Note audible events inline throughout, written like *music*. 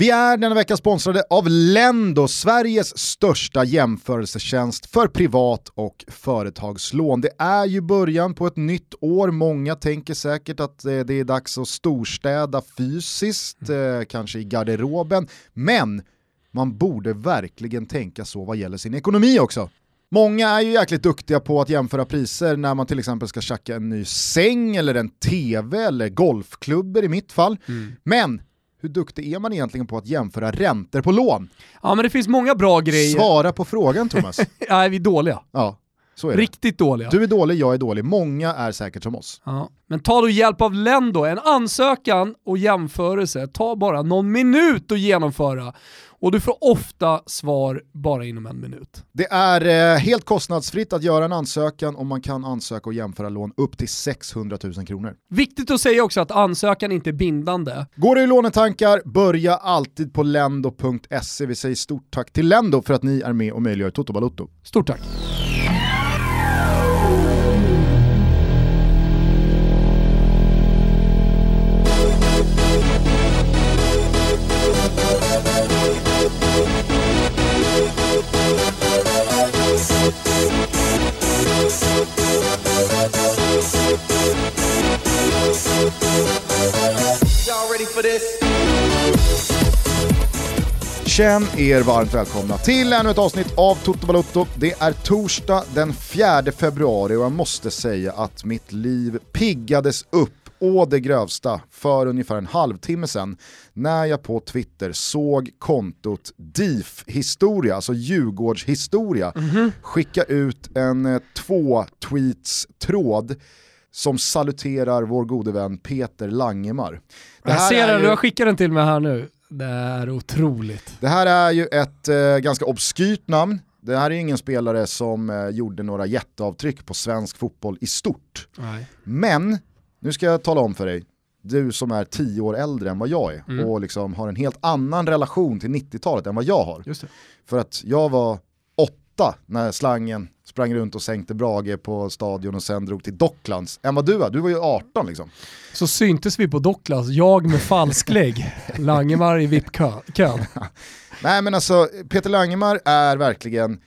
Vi är denna vecka sponsrade av Lendo, Sveriges största jämförelsetjänst för privat och företagslån. Det är ju början på ett nytt år, många tänker säkert att eh, det är dags att storstäda fysiskt, eh, kanske i garderoben, men man borde verkligen tänka så vad gäller sin ekonomi också. Många är ju jäkligt duktiga på att jämföra priser när man till exempel ska tjacka en ny säng eller en tv eller golfklubbor i mitt fall. Mm. Men hur duktig är man egentligen på att jämföra räntor på lån? Ja men det finns många bra grejer. Svara på frågan Thomas. *laughs* Nej vi är dåliga. Ja, så är Riktigt det. dåliga. Du är dålig, jag är dålig. Många är säkert som oss. Ja. Men ta då hjälp av Lendo. En ansökan och jämförelse tar bara någon minut att genomföra och du får ofta svar bara inom en minut. Det är eh, helt kostnadsfritt att göra en ansökan och man kan ansöka och jämföra lån upp till 600 000 kronor. Viktigt att säga också att ansökan inte är bindande. Går det i lånetankar, börja alltid på lendo.se. Vi säger stort tack till Lendo för att ni är med och möjliggör Toto Balotto. Stort tack. Känn er varmt välkomna till ännu ett avsnitt av Toto Balotto. Det är torsdag den 4 februari och jag måste säga att mitt liv piggades upp å det grövsta för ungefär en halvtimme sedan när jag på Twitter såg kontot DIF historia, alltså Djurgårdshistoria, mm -hmm. skicka ut en eh, två tweets tråd som saluterar vår gode vän Peter Langemar. jag ser den, ju... du har skickat den till mig här nu. Det är otroligt. Det här är ju ett eh, ganska obskyrt namn. Det här är ingen spelare som eh, gjorde några jätteavtryck på svensk fotboll i stort. Nej. Men, nu ska jag tala om för dig, du som är tio år äldre än vad jag är mm. och liksom har en helt annan relation till 90-talet än vad jag har. För att jag var åtta när slangen sprang runt och sänkte Brage på stadion och sen drog till Docklands än vad du var. Du var ju 18 liksom. Så syntes vi på Docklands, jag med falsklägg, Langemar i VIP-kön. *laughs* Nej men alltså, Peter Langemar är verkligen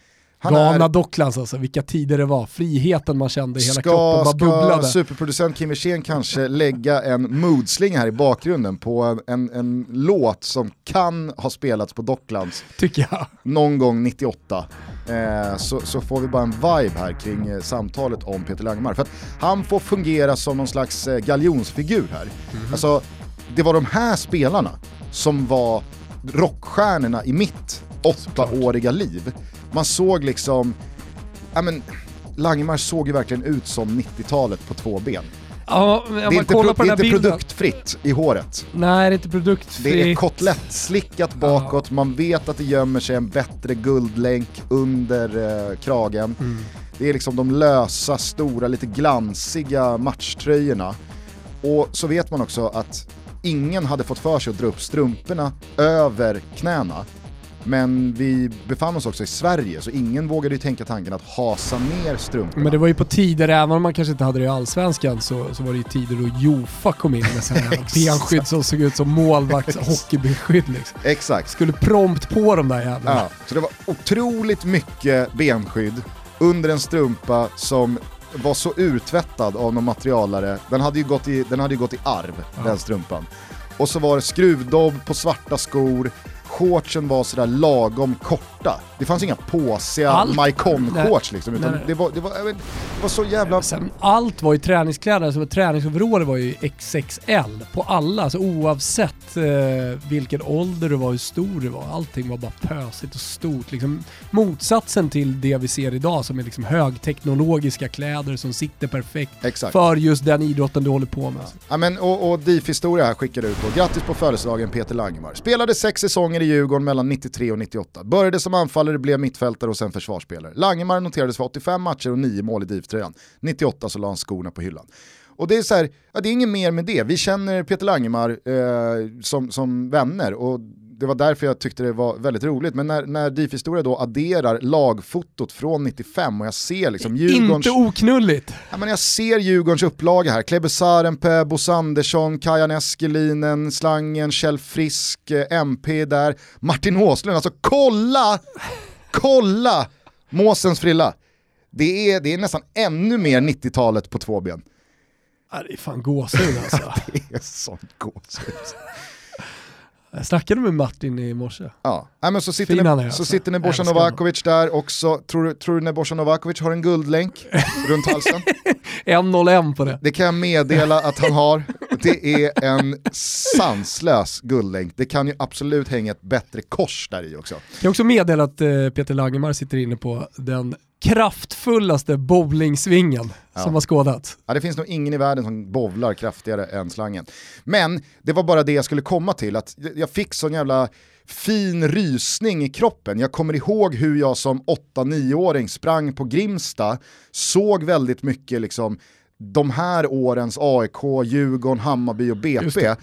han Galna är... Docklands alltså, vilka tider det var. Friheten man kände i hela ska, kroppen bara bubblade. Ska superproducent Kim Wirsén kanske lägga en moodsling här i bakgrunden på en, en, en, låt som kan ha spelats på Docklands. Tycker jag. Någon gång 98. Eh, så, så, får vi bara en vibe här kring eh, samtalet om Peter Langmar. För att han får fungera som någon slags eh, galjonsfigur här. Mm -hmm. Alltså, det var de här spelarna som var rockstjärnorna i mitt åttaåriga liv. Man såg liksom, ja men, Langmar såg ju verkligen ut som 90-talet på två ben. Ja, det är inte, pro det är inte produktfritt i håret. Nej, det är inte produktfritt. Det är kotlettslickat bakåt, ja. man vet att det gömmer sig en bättre guldlänk under eh, kragen. Mm. Det är liksom de lösa, stora, lite glansiga matchtröjorna. Och så vet man också att ingen hade fått för sig att dra upp strumporna över knäna. Men vi befann oss också i Sverige, så ingen vågade ju tänka tanken att hasa ner strumporna. Men det var ju på tider, även om man kanske inte hade det i Allsvenskan, så, så var det ju tider då Jofa kom in med sina *laughs* benskydd som såg ut som målvakts hockeybeskydd liksom. Exakt. Skulle prompt på de där jävlarna. Ja, så det var otroligt mycket benskydd under en strumpa som var så urtvättad av någon materialare, den hade ju gått i, den hade ju gått i arv, ja. den strumpan. Och så var det skruvdobb på svarta skor, shortsen var sådär lagom korta. Det fanns inga påsiga Maikon-shorts liksom, utan det, var, det, var, det var så jävla... Sen, allt var ju träningskläder, alltså träningsoveraller var ju XXL på alla, alltså oavsett eh, vilken ålder du var, hur stor du var. Allting var bara pösigt och stort. Liksom, motsatsen till det vi ser idag som är liksom högteknologiska kläder som sitter perfekt Exakt. för just den idrotten du håller på med. Ja, men, och, och DIF-historia här skickar ut då. Grattis på födelsedagen Peter Langemar. Spelade sex säsonger i Djurgården mellan 93 och 98. Började som anfallare, blev mittfältare och sen försvarsspelare. Langemar noterades för 85 matcher och 9 mål i DIF-tröjan. 98 så la han skorna på hyllan. Och det är så här, ja, det är inget mer med det. Vi känner Peter Langemar eh, som, som vänner och det var därför jag tyckte det var väldigt roligt. Men när, när DIF-historia då adderar lagfotot från 95 och jag ser liksom Djurgårdens... Inte oknulligt. Ja, men jag ser Djurgårdens upplaga här. Klebe Sarenpää, Bosse Andersson, Kajan Eskelinen, Slangen, Kjell Frisk, eh, MP där. Martin Åslund, alltså kolla! Kolla! Måsens frilla. Det är, det är nästan ännu mer 90-talet på två ben. Ja, det är fan gåshud alltså. *laughs* det är sånt gåshud. Jag snackade med Martin i morse. Ja, Nej, men så sitter, ne, alltså. så sitter Nebojsa Novakovic där också. Tror, du- tror du Nebojsa Novakovic har en guldlänk *laughs* runt halsen? 1-0-1 på det. Det kan jag meddela att han har. Det är en sanslös guldlänk. Det kan ju absolut hänga ett bättre kors där i också. Jag kan också meddela att eh, Peter Langemar sitter inne på den kraftfullaste bowlingsvingen Ja. som har skådats. Ja, det finns nog ingen i världen som bovlar kraftigare än slangen. Men det var bara det jag skulle komma till, att jag fick sån jävla fin rysning i kroppen. Jag kommer ihåg hur jag som 8-9-åring sprang på Grimsta, såg väldigt mycket liksom de här årens AIK, Djurgården, Hammarby och BP.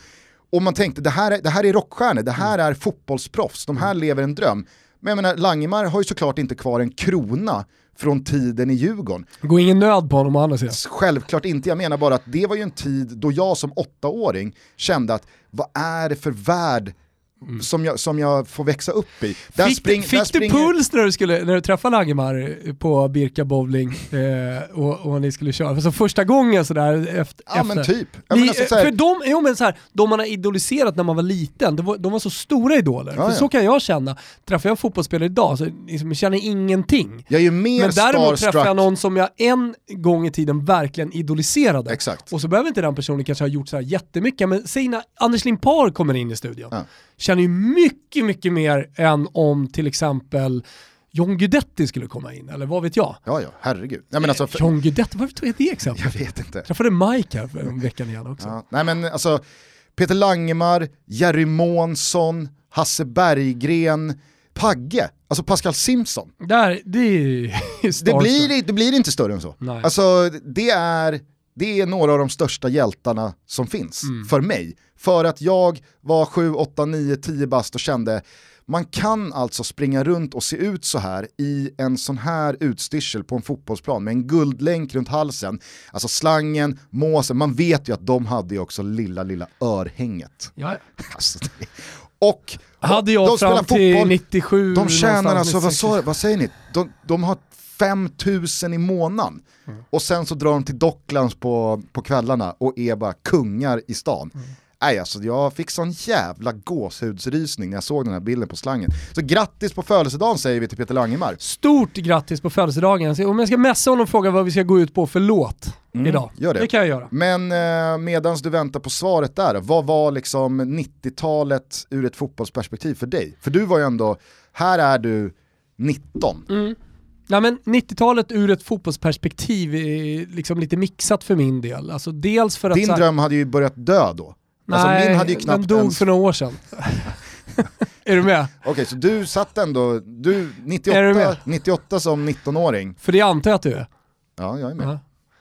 Och man tänkte det här är, det här är rockstjärnor, det här är fotbollsproffs, de här lever en dröm. Men jag menar, Langemar har ju såklart inte kvar en krona från tiden i Djurgården. Går ingen nöd på honom å andra sidan. Självklart inte, jag menar bara att det var ju en tid då jag som åttaåring kände att vad är det för värld som, jag, som jag får växa upp i? Där Mm. Fick, spring- fick där du springer- puls när du, skulle, när du träffade Langemar på Birka bowling *laughs* eh, och, och ni skulle köra? Alltså första gången sådär efter. Ja men typ. Ni, men alltså, för de, jo, men så här, de man har idoliserat när man var liten, de var, de var så stora idoler. Ja, ja. så kan jag känna. Träffar jag en fotbollsspelare idag så liksom, jag känner ingenting. jag är ju mer Men däremot starstruck. träffar jag någon som jag en gång i tiden verkligen idoliserade. Exakt. Och så behöver inte den personen kanske ha gjort så här jättemycket, men säg när Anders Limpar kommer in i studion. Ja. Känner ju mycket, mycket mer än om till exempel John Guidetti skulle komma in, eller vad vet jag? Ja, ja, herregud. Ja, men alltså, för, John Guidetti, varför tog jag det exempel? jag vet inte. Jag träffade Mike här för en vecka igen också. Ja. Nej men alltså, Peter Langemar, Jerry Månsson, Hasse Berggren, Pagge, alltså Pascal Simpson. Där, det är *laughs* Det blir, det blir inte större än så. Nej. Alltså det är, det är några av de största hjältarna som finns Mm. för mig. För att jag var 7, 8, 9, 10 bast och kände man kan alltså springa runt och se ut så här i en sån här utstyrsel på en fotbollsplan med en guldlänk runt halsen. Alltså slangen, måsen, man vet ju att de hade ju också lilla, lilla örhänget. Ja. *laughs* Alltså, det- och Hade jag de spelar fram till fotboll, 97 de tjänar alltså, vad, 96. sa, vad säger ni? De, de har 5000 i månaden. Och sen så drar de till Docklands på, på kvällarna och är bara kungar i stan. Nej alltså jag fick sån jävla gåshudsrysning när jag såg den här bilden på slangen. Så grattis på födelsedagen säger vi till Peter Langemar. Stort grattis på födelsedagen. Om jag ska messa honom och fråga vad vi ska gå ut på för låt idag. gör det. det kan jag göra. Men eh, medans du väntar på svaret där, vad var liksom 90-talet ur ett fotbollsperspektiv för dig? För du var ju ändå, här är du 19. Nej, men 90-talet ur ett fotbollsperspektiv är liksom lite mixat för min del. Alltså dels för att... Din dröm hade ju börjat dö då. Alltså Nej, min hade ju den knappt dog ens... för några år sedan. *laughs* är du med? Okej, så du satt ändå, du, Är du 98, med? 98 som 19-åring, För det antar jag att du är. ja jag är med. Ja.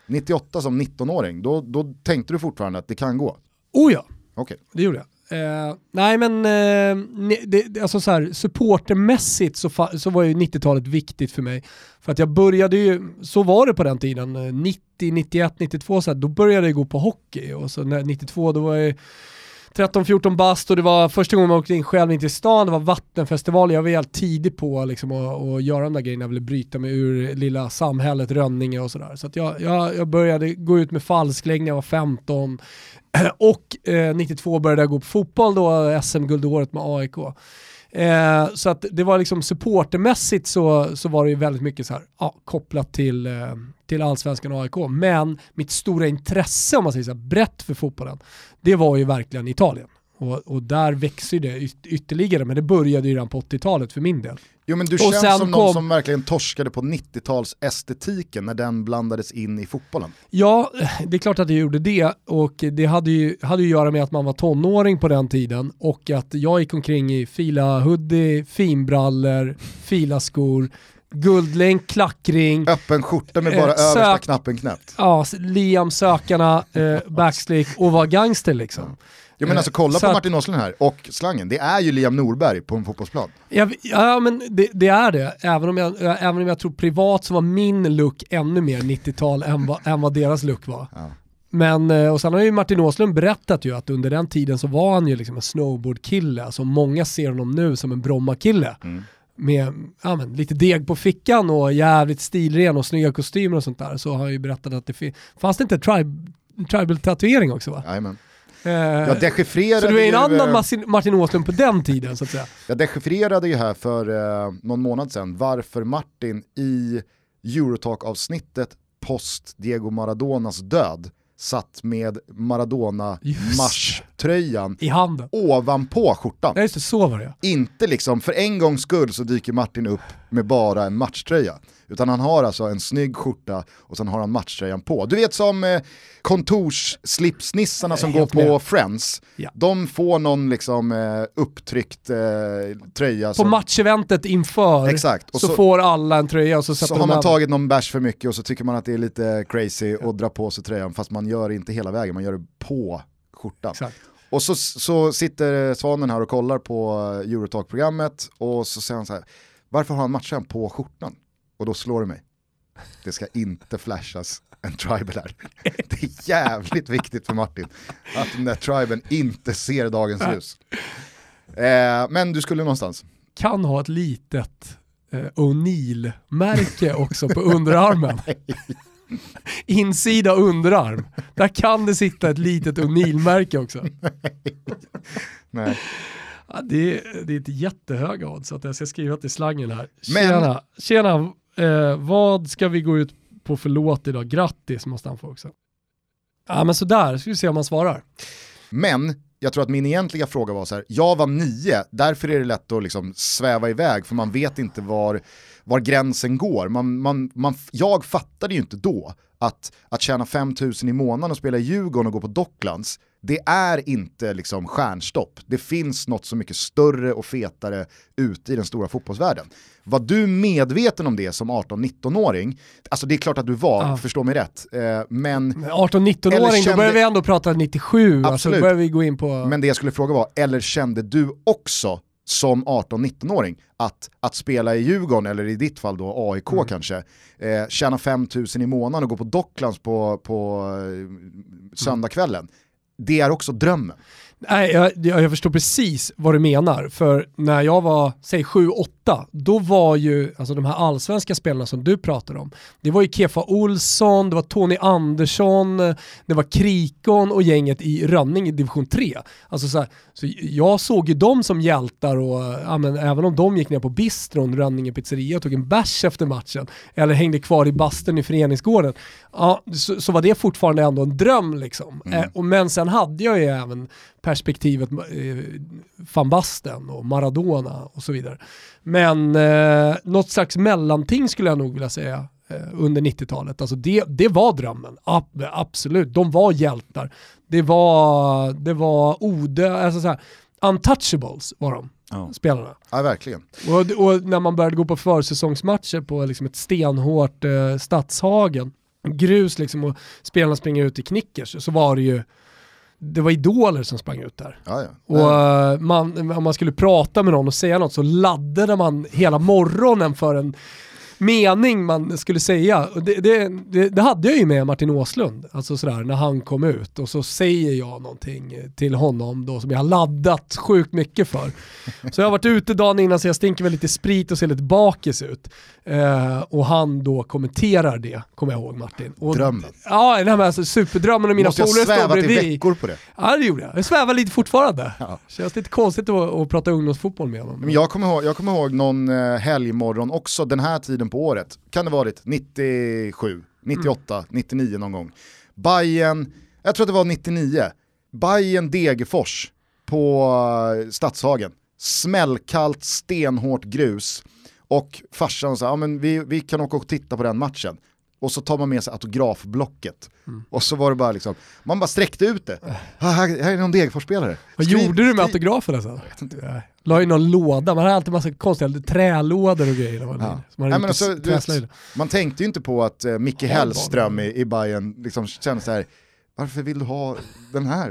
98 som 19-åring, då, då tänkte du fortfarande att det kan gå. Oh ja, Okej. det gjorde jag. Eh, nej men, eh, ne- det, alltså så här, supportermässigt så, så var ju 90-talet viktigt för mig. För att jag började ju, så var det på den tiden, 90, 91, 92 så här, då började jag gå på hockey. Och så när, 92 då var jag 13-14 bast och det var första gången man åkte in själv in till stan, det var vattenfestival, jag var helt tidig på liksom, att, att göra de där grejerna, jag ville bryta mig ur lilla samhället, Rönninge och sådär. Så att jag, jag, jag började gå ut med falsklägg när jag var 15 *clears throat* och eh, 92 började jag gå på fotboll då, SM-guldåret med AIK. Eh, så att det var liksom supportermässigt så, så var det ju väldigt mycket så här, ja, kopplat till, eh, till allsvenskan och AIK. Men mitt stora intresse, om man säger så här, brett för fotbollen, det var ju verkligen Italien. Och, och där växer det yt- ytterligare, men det började ju redan på 80-talet för min del. Jo men du Och känns som någon kom- som verkligen torskade på 90-tals estetiken när den blandades in i fotbollen. Ja, det är klart att jag gjorde det och det hade ju, hade ju att göra med att man var tonåring på den tiden och att jag gick omkring i fila hoodie, finbrallor, filaskor, guldlänk, klackring, Öppen skjorta med Eh, bara översta sök- knappen knäppt. ja, Liam sökarna, eh, *laughs* backslick och var gangster liksom. Jag menar alltså kolla Så på Martin Åslund här och slangen, det är ju Liam Norberg på en fotbollsplan. Ja, ja men det, det är det. Även om, jag, även om jag tror privat så var min look ännu mer 90-tal än, än vad deras look var. Ja. Men, eh, och sen har ju Martin Åslund berättat ju att under den tiden så var han ju liksom en snowboardkille. Alltså många ser honom nu som en Bromma-kille. Mm. Med ja, men, lite deg på fickan och jävligt stilren och snygga kostymer och sånt där. Så har han ju berättat att det fanns det inte tribe, tribal-tatuering också va? Jajamän. Eh, Jag dechiffrerade, så du är en annan eh, Martin, Åslund på den tiden så att säga. jag dechiffrerade ju här för eh, någon månad sedan varför Martin i Eurotalk-avsnittet post Diego Maradonas död satt med. Maradona-marschtröjan I handen. ovanpå skjortan. Ja just det, så var det Inte liksom, för en gångs skull så dyker Martin upp med bara en matchtröja. Utan han har alltså en snygg skjorta och sen har han matchtröjan på. Du vet som eh, kontorsslipsnissarna som går helt på med. Friends. Ja. De får någon liksom eh, upptryckt eh, tröja. På som, matcheventet inför Exakt. Och så, så, får alla en tröja och så sätter så har man tagit någon bärs för mycket och så tycker man att det är lite crazy och drar på sig tröjan fast man gör det inte hela vägen, man gör det på skjortan. Exakt. Och så, så sitter Svanen här och kollar på eh, Eurotalk-programmet och så säger han så här, varför har han matchen på skjortan? Och då slår det mig, det ska inte flashas en tribal här. Det är jävligt viktigt för Martin att den där triben inte ser dagens ljus. Eh, men du skulle någonstans. Kan ha ett litet eh, O'Neill-märke också på underarmen. *laughs* Insida underarm. Där kan det sitta ett litet O'Neill-märke också. *laughs* Nej. Ja, det, är, det är inte jättehöga odds att jag ska skriva till slangen här. Men- Tjena, tjena eh, vad ska vi gå ut på för låt idag? Grattis måste han få också. Ja men sådär, ska vi se om han svarar. Men jag tror att min egentliga fråga var så här, jag var nio, därför är det lätt att liksom sväva iväg för man vet inte var, var gränsen går. Man, man, man, jag fattade ju inte då att, att tjäna 5000 i månaden och spela i Djurgården och gå på Docklands, det är inte liksom stjärnstopp. Det finns något så mycket större och fetare ute i den stora fotbollsvärlden. Var du medveten om det som 18-19-åring? Alltså det är klart att du var, Ja. förstå mig rätt. Eh, men Men Eller 18-19-åring, kände- då börjar vi ändå prata 97, alltså Absolut. börjar vi gå in på... Men det jag skulle fråga var, eller kände du också som 18-19-åring att, att spela i Djurgården, eller i ditt fall då AIK Mm. kanske, eh, tjäna 5000 i månaden och gå på Docklands på, på eh, söndagskvällen, det är också drömmen. Nej, jag, jag förstår precis vad du menar. För när jag var, säg 7-8, då var ju alltså de här allsvenska spelarna som du pratar om, det var ju Kefa Olsson, det var Tony Andersson, det var Krikon och gänget i Rönning i division 3. Alltså så, här, så jag såg ju dem som hjältar och ja, men, även om de gick ner på bistron, Rönninge pizzeria och tog en bärs efter matchen, eller hängde kvar i bastun i föreningsgården, ja, så, så var det fortfarande ändå en dröm liksom. Mm. Eh, och, men sen hade jag ju även perspektivet eh, van Basten och Maradona och så vidare. Men eh, något slags mellanting skulle jag nog vilja säga eh, under 90-talet. Alltså det, det var drömmen, Ab absolut. De var hjältar. Det var, det var ode, alltså så här, untouchables var de, Ja. spelarna. Ja, verkligen. Och, och när man började gå på försäsongsmatcher på liksom ett stenhårt eh, Stadshagen, grus liksom och spelarna springer ut i knickers, så var det ju, det var idoler som sprang ut där. Ja, ja. Och eh, man, om man skulle prata med någon och säga något så laddade man hela morgonen för en mening man skulle säga. Det, det, det, det hade jag ju med Martin Åslund, alltså sådär när han kom ut och så säger jag någonting till honom då som jag har laddat sjukt mycket för. Så jag har varit ute dagen innan så jag stinker väl lite sprit och ser lite bakis ut. Eh, och han då kommenterar det, kommer jag ihåg Martin. Och, Drömmen. Ja, nej, men alltså, superdrömmen och mina Måste jag polare står svävat i bredvid. veckor på det? Ja det gjorde jag. Jag svävar lite fortfarande. Ja. Känns lite konstigt att, att prata ungdomsfotboll med honom. Men jag, kommer ihåg, jag kommer ihåg någon eh, helgmorgon också den här tiden på året. Kan det varit 97, 98, 99 någon gång. Bayern, jag tror att det var 99. Bayern Degerfors på eh, Stadshagen. Smällkallt, stenhårt grus. Och farsan sa, ja men vi, vi kan åka och titta på den matchen. Och så tar man med sig autografblocket. Mm. Och så var det bara liksom, man bara sträckte ut det. Här, här är någon Degerfors-spelare. Vad gjorde du med skriv- autograferna sen? Nej. La i någon låda, man hade alltid massa konstiga trälådor och grejer. man- Ja. Man Nej, alltså, du vet. Man tänkte ju inte på att uh, Micke Ja, Hellström i, i Bayern liksom kände så här, Varför vill du ha den här?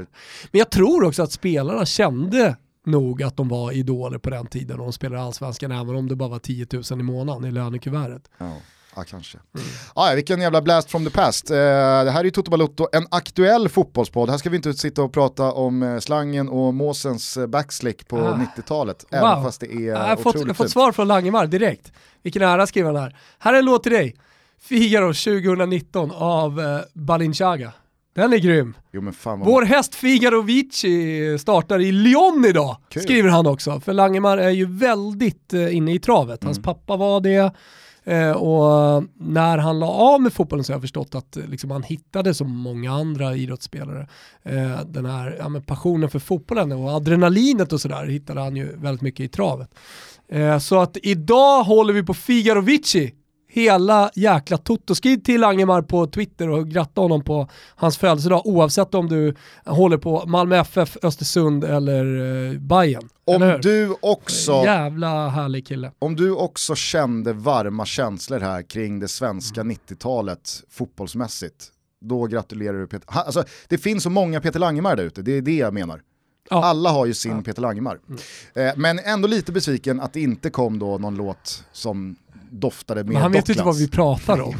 Men jag tror också att spelarna kände nog att de var idoler på den tiden och de spelade allsvenskan även om det bara var 10 000 i månaden i lönekuvertet. Ja. Ja, kanske. Mm. Ah, ja, vilken jävla blast from the past. Eh, det här är ju Toto Balutto, en aktuell fotbollspodd. Här ska vi inte sitta och prata om eh, slangen och Måsens eh, backslick på ah. 90-talet. Wow. Även fast det är Jag har fått, jag har fått svar från Langemar direkt. Vilken ära skriver han här. Här är en låt till dig. Figaro 2019 av eh, Balinciaga. Den är grym. Jo, fan Vår häst Figaro Vici startar i Lyon idag, Kul. skriver han också. För Langemar är ju väldigt eh, inne i travet. Hans mm. pappa var det. Eh, och när han la av med fotbollen så har jag förstått att eh, liksom, han hittade som många andra idrottsspelare eh, den här ja, passionen för fotbollen och adrenalinet och sådär hittade han ju väldigt mycket i travet. Eh, så att idag håller vi på Figarovici hela jäkla Toto. Skriv till Angemar på Twitter och gratta honom på hans födelsedag oavsett om du håller på Malmö FF, Östersund eller uh, Bayern. Om du också... Jävla härlig kille. Om du också kände varma känslor här kring det svenska mm. 90-talet fotbollsmässigt, då gratulerar du Peter. Alltså, det finns så många Peter Langemar där ute, det är det jag menar. Ja. Alla har ju sin ja. Peter Langemar. Mm. Eh, men ändå lite besviken att det inte kom då någon låt som doftade mer Men han vet ju inte vad vi pratar om.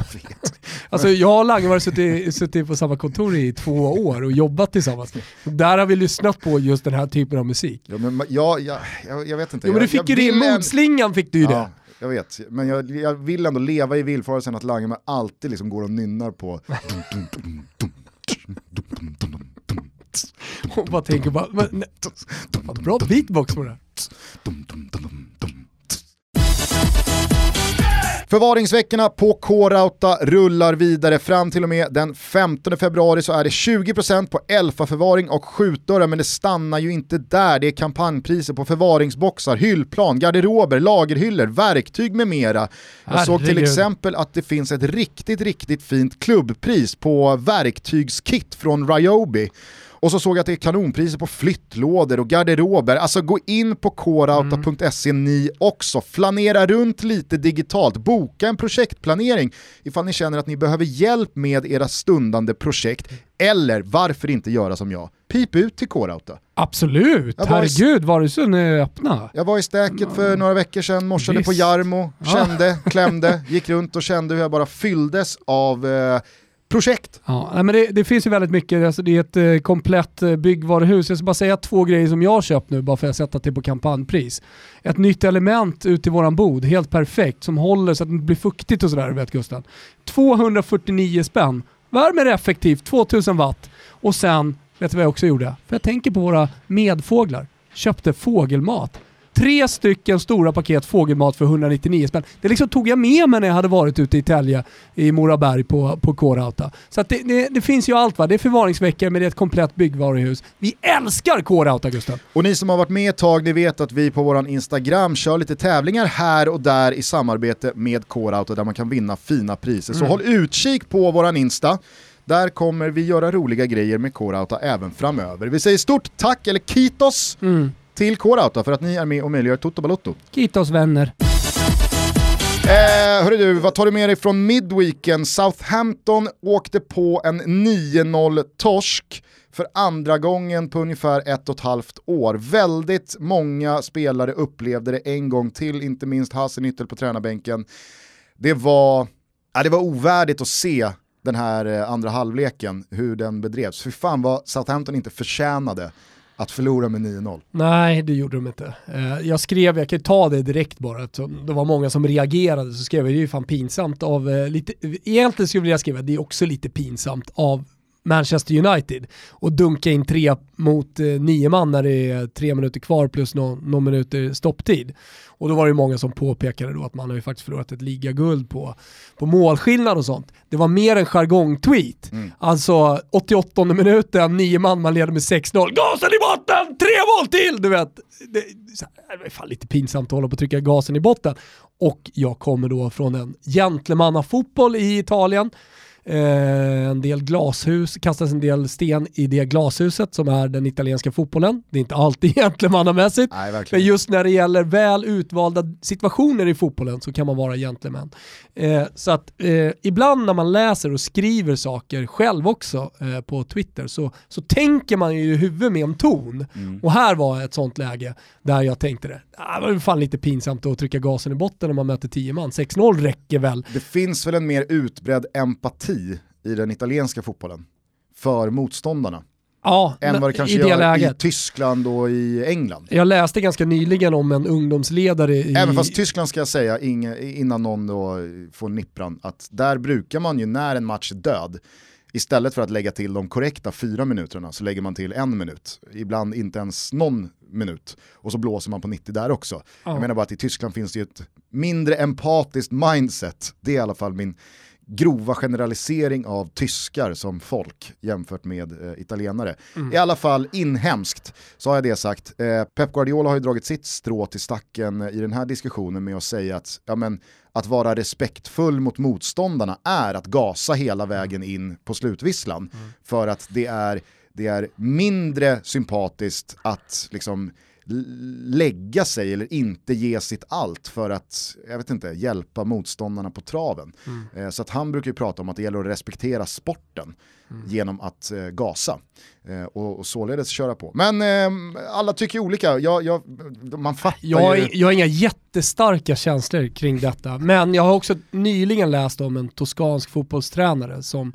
alltså jag och Lange har suttit, suttit på samma kontor i två år och jobbat tillsammans. Där har vi lyssnat på just den här typen av musik. Ja, men jag, jag, jag vet inte. Jo, men du fick ju det i motslingan, fick du ju det. Jag vet, men jag, jag vill ändå leva i villfarelsen att Lange alltid liksom går och nynnar på och bara tänker bara, men, bra beatbox på det. Förvaringsveckorna på K-Rauta rullar vidare fram till och med den 15 februari så är det 20% på Elfa-förvaring och skjutdörrar men det stannar ju inte där. Det är kampanjpriser på förvaringsboxar, hyllplan, garderober, lagerhyllor, verktyg med mera. Jag såg till exempel att det finns ett riktigt, riktigt fint klubbpris på verktygskit från Ryobi och så såg jag att det är kanonpriser på flyttlådor och garderober. Alltså gå in på corauta.se mm. ni också. Flanera runt lite digitalt, boka en projektplanering ifall ni känner att ni behöver hjälp med era stundande projekt. Eller varför inte göra som jag? Pip ut till Corauta. Absolut, var herregud så nu öppna? Jag var i stäket för några veckor sedan, morsade Visst. på Jarmo, kände, klämde, gick runt och kände hur jag bara fylldes av eh, projekt. Ja, men det, det, finns ju väldigt mycket, alltså det är ett eh, komplett eh, byggvaruhus. Jag ska bara säga två grejer som jag har köpt nu bara för att sätta det på kampanjpris. Ett nytt element ut i våran bod, helt perfekt, som håller så att det inte blir fuktigt och sådär, vet Gusten. 249 spänn, värmer effektivt, 2000 watt. Och sen, vet du vad jag också gjorde? För jag tänker på våra medfåglar. Köpte fågelmat tre stycken stora paket fågelmat för 199 spänn. Det liksom tog jag med mig när jag hade varit ute i Tälje i Moraberg på, på Kårauta. Så det, det, det, finns ju allt va. Det är förvaringsveckor men det är ett komplett byggvaruhus. Vi älskar Kårauta Gustav! Och ni som har varit med ett tag, ni vet att vi på vår Instagram kör lite tävlingar här och där i samarbete med Kårauta där man kan vinna fina priser. Så mm. håll utkik på våran Insta. Där kommer vi göra roliga grejer med Kårauta även framöver. Vi säger stort tack, eller kitos, mm till K-Rauta för att ni är med och möjliggör Toto Balotto. Kitos vänner. Eh, hörru du, vad tar du med dig från midweeken? Southampton åkte på en 9-0 torsk för andra gången på ungefär ett och ett halvt år. Väldigt många spelare upplevde det en gång till, inte minst Hasenhüttel på tränarbänken. Det var, ja, det var ovärdigt att se den här eh, andra halvleken, hur den bedrevs. För fan vad Southampton inte förtjänade att förlora med 9-0. Nej, det gjorde de inte. Eh, jag skrev, jag kan ta det direkt bara, det var många som reagerade, så skrev jag det är ju fan pinsamt av, eh, lite, egentligen skulle jag vilja skriva, det är också lite pinsamt av Manchester United och dunka in tre mot eh, nio man när det är tre minuter kvar plus någon, någon minuter stopptid. Och då var det många som påpekade då att man har ju faktiskt förlorat ett ligaguld på, på målskillnad och sånt. Det var mer en jargong-tweet. Mm. Alltså 88 minuten, nio man, man leder med 6-0. Gasen i botten! Tre mål till! Du vet. Det, det är fan lite pinsamt att hålla på och trycka gasen i botten. Och jag kommer då från en gentlemannafotboll i Italien en del glashus, kastas en del sten i det glashuset som är den italienska fotbollen. Det är inte alltid *laughs* gentlemannamässigt, men just när det gäller väl utvalda situationer i fotbollen så kan man vara gentleman. Eh, så att eh, ibland när man läser och skriver saker själv också eh, på Twitter så, så tänker man ju i huvudet med om ton. Mm. Och här var ett sånt läge där jag tänkte det, ah, det var fan lite pinsamt att trycka gasen i botten om man möter 10 man. 6-0 räcker väl. Det finns väl en mer utbredd empati i den italienska fotbollen för motståndarna. Ja, än vad det kanske i det gör läget. i Tyskland och i England. Jag läste ganska nyligen om en ungdomsledare i... Även fast Tyskland ska jag säga, innan någon då får nippran, att där brukar man ju när en match är död, istället för att lägga till de korrekta fyra minuterna så lägger man till en minut. Ibland inte ens någon minut. Och så blåser man på 90 där också. Ja. Jag menar bara att i Tyskland finns det ju ett mindre empatiskt mindset. Det är i alla fall min grova generalisering av tyskar som folk jämfört med eh, italienare. Mm. I alla fall inhemskt, så har jag det sagt. Eh, Pep Guardiola har ju dragit sitt strå till stacken i den här diskussionen med att säga att ja, men, att vara respektfull mot motståndarna är att gasa hela vägen in på slutvisslan. Mm. För att det är, det är mindre sympatiskt att liksom lägga sig eller inte ge sitt allt för att, jag vet inte, hjälpa motståndarna på traven. Mm. Eh, så att han brukar ju prata om att det gäller att respektera sporten mm. genom att eh, gasa eh, och, och således köra på. Men eh, alla tycker olika, jag, jag, man fattar jag, ju... Jag har inga jättestarka känslor kring detta, men jag har också nyligen läst om en toskansk fotbollstränare som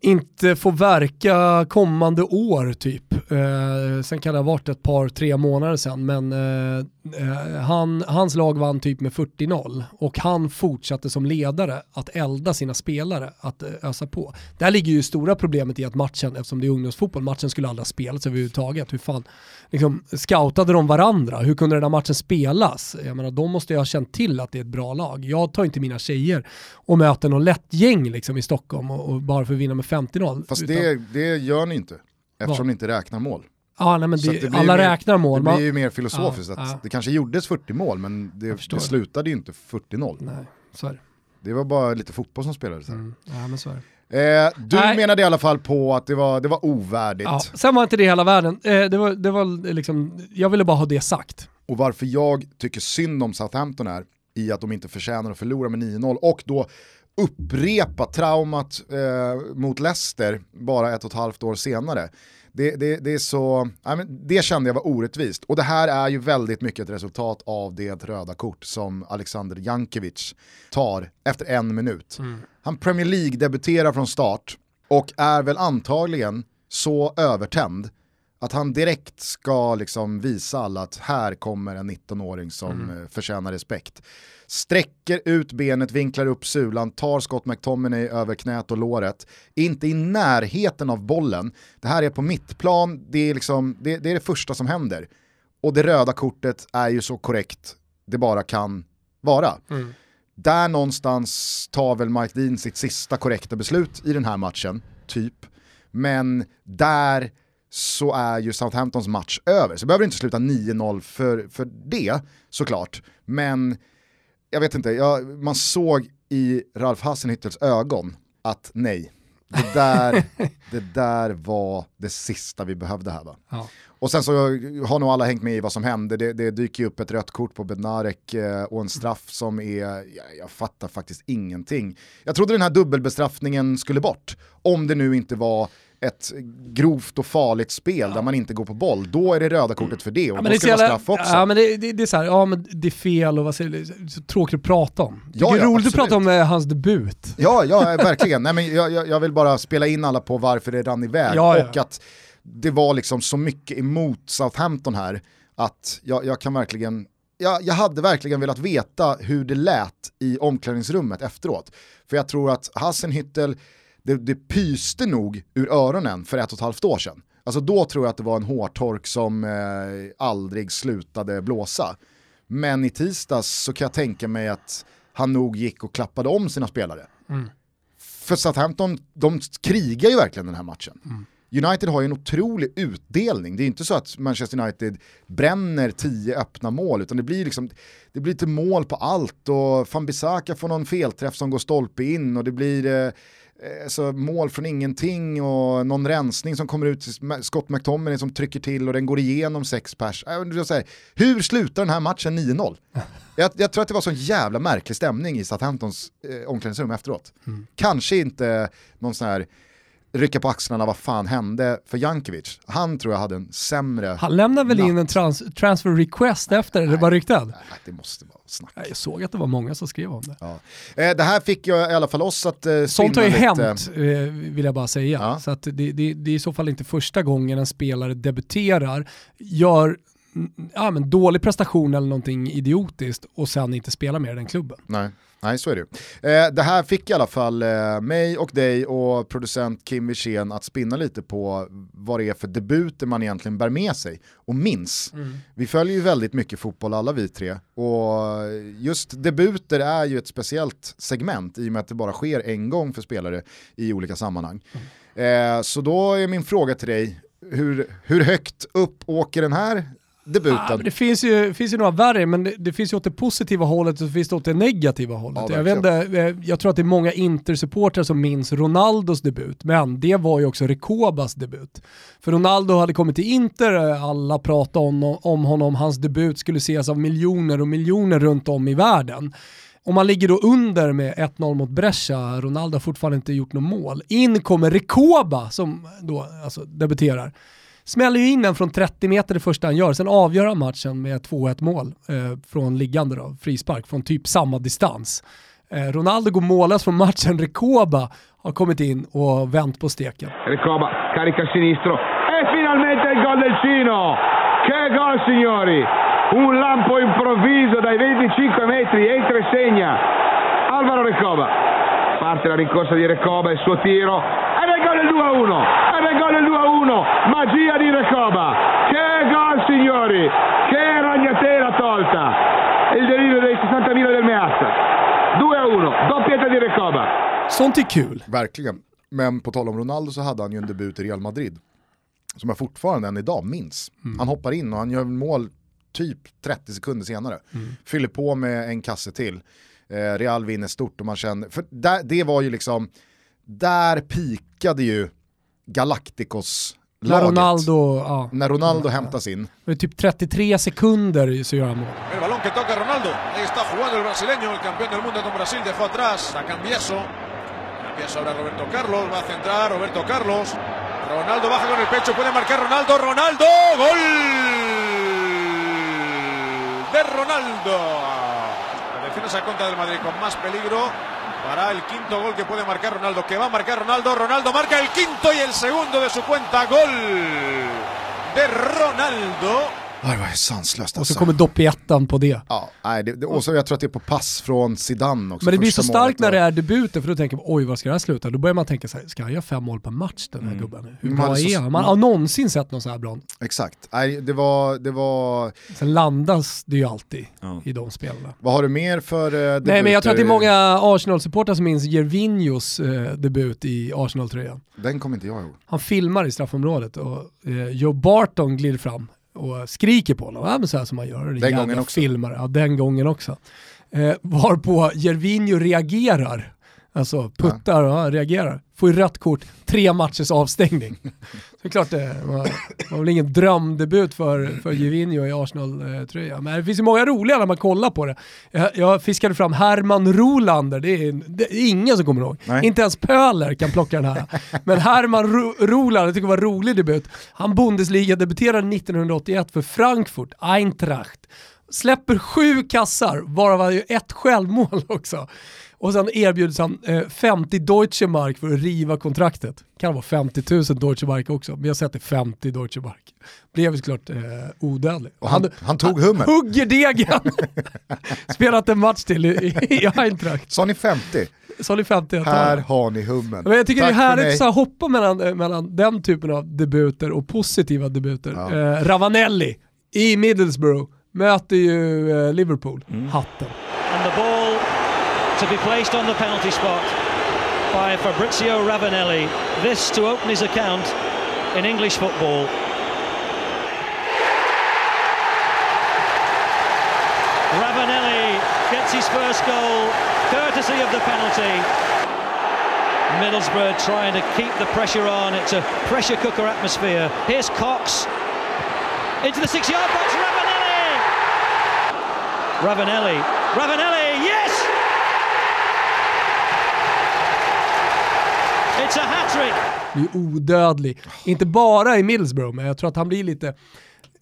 inte får verka kommande år typ. Eh, sen kan det ha varit ett par, tre månader sen, men eh, Eh, han, hans lag vann typ med 40-0 och han fortsatte som ledare att elda sina spelare, att eh, ösa på. Där ligger ju stora problemet i att matchen, eftersom det är ungdomsfotboll, matchen skulle aldrig ha spelats överhuvudtaget. Hur fan, liksom, scoutade de varandra? Hur kunde den här matchen spelas? Jag menar, de måste ju ha känt till att det är ett bra lag. Jag tar inte mina tjejer och möter någon lätt gäng liksom, i Stockholm och, och bara för att vinna med 50-0. Fast utan... det, det gör ni inte, eftersom Va? ni inte räknar mål. Ja, nej, det, det alla mer, räknar mål. Det blir ju mer filosofiskt. Ja, att ja. Det kanske gjordes 40 mål men det, det slutade ju inte 40-0. Nej, så är det. Det var bara lite fotboll som spelades Mm. Ja, men så är det. Eh, du Nej. menade i alla fall på att det var, det var ovärdigt. Ja, sen var inte det hela världen. Eh, det var, det var liksom, jag ville bara ha det sagt. Och varför jag tycker synd om Southampton är i att de inte förtjänar att förlora med 9-0 och då upprepa traumat eh, mot Leicester bara ett och ett halvt år senare det, det, det, är så, men det kände jag var orättvist. Och det här är ju väldigt mycket ett resultat av det röda kort som Alexander Jankovic tar efter en minut. Mm. Han Premier League-debuterar från start och är väl antagligen så övertänd att han direkt ska liksom visa alla att här kommer en 19-åring som mm. Eh, förtjänar respekt sträcker ut benet, vinklar upp sulan, tar Scott McTominay över knät och låret. Inte i närheten av bollen. Det här är på mittplan, det är, liksom, det, det är det första som händer. Och det röda kortet är ju så korrekt det bara kan vara. Mm. Där någonstans tar väl Mike Dean sitt sista korrekta beslut i den här matchen, typ. Men där så är ju Southamptons match över. Så det behöver inte sluta 9-0 för, för det, såklart. Men jag vet inte, jag, man såg i Ralf Hassenhüttels ögon att nej, det där, *laughs* det där var det sista vi behövde här va. Ja. Och sen så har nog alla hängt med i vad som hände, det, det dyker upp ett rött kort på Bednarek eh, och en straff som är, jag, jag fattar faktiskt ingenting. Jag trodde den här dubbelbestraffningen skulle bort, om det nu inte var ett grovt och farligt spel ja. där man inte går på boll, då är det röda kortet för det och ja, då ska det vara straff också. Ja men det, det, det, är så här, ja men det är fel och vad säger du, så tråkigt att prata om. Ja, det är ja, roligt absolut. att prata om eh, hans debut. Ja, ja verkligen. Nej, men jag, jag, vill bara spela in alla på varför det rann iväg och att det var liksom så mycket emot Southampton här att jag, jag kan verkligen jag, jag, hade verkligen velat veta hur det lät i omklädningsrummet efteråt. För jag tror att Hassenhüttel det, det pyste nog ur öronen för ett och ett halvt år sedan. Alltså då tror jag att det var en hårtork som eh, aldrig slutade blåsa. Men i tisdags så kan jag tänka mig att han nog gick och klappade om sina spelare. Mm. För Southampton, de krigar ju verkligen den här matchen. Mm. United har ju en otrolig utdelning. Det är inte så att Manchester United bränner tio öppna mål, utan det blir, liksom, det blir lite mål på allt och van Bissaka får någon felträff som går stolpe in och det blir eh, alltså, mål från ingenting och någon rensning som kommer ut, Scott McTominay som trycker till och den går igenom sex pers. Äh, hur slutar den här matchen 9-0? *laughs* Jag, jag, tror att det var så jävla märklig stämning i Southamptons eh, omklädningsrum efteråt. Mm. Kanske inte någon sån här rycka på axlarna, vad fan hände för Jankovic? Han tror jag hade en sämre Han lämnade väl natt. in en trans transfer request efter, nej, det var ryktat? Nej, det måste vara snack. Jag såg att det var många som skrev om det. Ja. Eh, det här fick ju i alla fall oss att eh, Sånt har ju lite... hänt, eh, vill jag bara säga. Ja. Så att det, det, det är i så fall inte första gången en spelare debuterar, gör ja, men dålig prestation eller någonting idiotiskt och sen inte spelar mer i den klubben. Nej. Nej, så är det eh, Det här fick i alla fall eh, mig och dig och producent Kim Wirsén att spinna lite på vad det är för debuter man egentligen bär med sig och minns. Mm. Vi följer ju väldigt mycket fotboll alla vi tre och just debuter är ju ett speciellt segment i och med att det bara sker en gång för spelare i olika sammanhang. Mm. Eh, så då är min fråga till dig, hur, hur högt upp åker den här debuten. Ah, det finns ju, finns ju några värre, men det, det, finns ju åt det positiva hållet och så finns det åt det negativa hållet. Ja, jag, vet inte, eh, jag tror att det är många Inter-supportrar som minns Ronaldos debut, men det var ju också Rekobas debut. För Ronaldo hade kommit till Inter, alla pratade om, om honom, hans debut skulle ses av miljoner och miljoner runt om i världen. Om man ligger då under med 1-0 mot Brescia, Ronaldo har fortfarande inte gjort något mål. In kommer Rekoba som då alltså, debuterar smäller ju in en från 30 meter det första han gör, sen avgör han matchen med 2-1 mål eh, från liggande då, frispark, från typ samma distans. Eh, Ronaldo går målas från matchen, Rekoba har kommit in och vänt på steken. Rekoba, carica sinistro e finalmente il gol del Cino! Che gol signori! Un lampo improvviso dai 25 metri, entra e segna. Alvaro Recoba. Parte la rincorsa di Recoba, il suo tiro ed è il gol del 2-1! ed è gol del 2-1, magia di Recoba, che gol signori, che ragnatela tolta, il delirio dei 60.000 del Meazza, 2-1, doppietta di Recoba. Sånt är kul. Verkligen, men på tal om Ronaldo så hade han ju en debut i Real Madrid, som jag fortfarande än idag minns. Mm. Han hoppar in och han gör mål typ 30 sekunder senare. Mm. Fyller på med en kasse till. Eh, Real vinner stort och man känner, för där, det var ju liksom, där pikade ju Galacticos när Ronaldo, ja. När Ronaldo hämtas in. Med typ 33 sekunder så gör han mål. El balón que toca Ronaldo. Ahí está jugando el brasileño, el campeón del mundo con Brasil, dejó atrás a Cambieso. Cambieso ahora Roberto Carlos, va a centrar Roberto Carlos. Ronaldo baja con el pecho, puede marcar Ronaldo, Ronaldo, gol de Ronaldo. La defensa contra del Madrid con más peligro para el quinto gol que puede marcar Ronaldo, que va a marcar Ronaldo. Ronaldo marca el quinto y el segundo de su cuenta. Gol de Ronaldo. Det var sanslöst Och så kommer doppettan på det. Ja, nej, det, det, och så jag tror att det är på pass från Zidane också. Men det blir så starkt när det är debuten för då tänker man oj vad ska det här sluta? Då börjar man tänka så här, ska han göra fem mål per match den här mm. gubben? Hur bra är han? Man har någonsin sett någon så här bra. Exakt, nej, det var... Det var... Sen landas det ju alltid ja. i de spelarna. Vad har du mer för uh, debuter? Nej men jag tror att det är många Arsenal-supportrar som minns Gervinhos uh, debut i Arsenal-tröjan. Den kommer inte jag ihåg. Han filmar i straffområdet och uh, Joe Barton glider fram och skriker på honom, ja, men så här som man gör. Den gången också. Filmar. Ja, den gången också. Eh, varpå Jervinho reagerar, alltså puttar och ja, reagerar. Får ju rött kort, tre matchers avstängning. *laughs* Så klart det var, var väl ingen drömdebut för, för Gervinho i Arsenal-tröja. Men det finns ju många roliga när man kollar på det. Jag, jag fiskade fram Herman Rolander, det är, det är ingen som kommer ihåg. Nej. Inte ens Pöler kan plocka den här. *laughs* Men Herman Ro Rolander, tycker jag var en rolig debut. Han Bundesliga-debuterade 1981 för Frankfurt, Eintracht. Släpper sju kassar, varav han ju ett självmål också. Och sen erbjuds han eh, 50 Deutsche Mark för att riva kontraktet. Kan vara 50 000 Deutsche Mark också, men jag sätter 50 Deutsche Mark. Blev såklart eh, odödlig. Och han, han, han tog hummen. Han *laughs* hugger degen! *laughs* Spelat en match till i, i Eintracht. Sa ni 50? Sa ni 50? Här har ni hummen. Men jag tycker Tack det är härligt att hoppa mellan, eh, mellan den typen av debuter och positiva debuter. Ja. Eh, Ravanelli i Middlesbrough möter ju eh, Liverpool. Mm. Hatten. To be placed on the penalty spot by Fabrizio Ravanelli. This to open his account in English football. Ravanelli gets his first goal courtesy of the penalty. Middlesbrough trying to keep the pressure on. It's a pressure cooker atmosphere. Here's Cox into the six-yard box. Ravanelli. Ravanelli. Ravanelli. It's a hat-trick. är ju odödlig. Inte bara i Middlesbrough, men jag tror att han blir lite...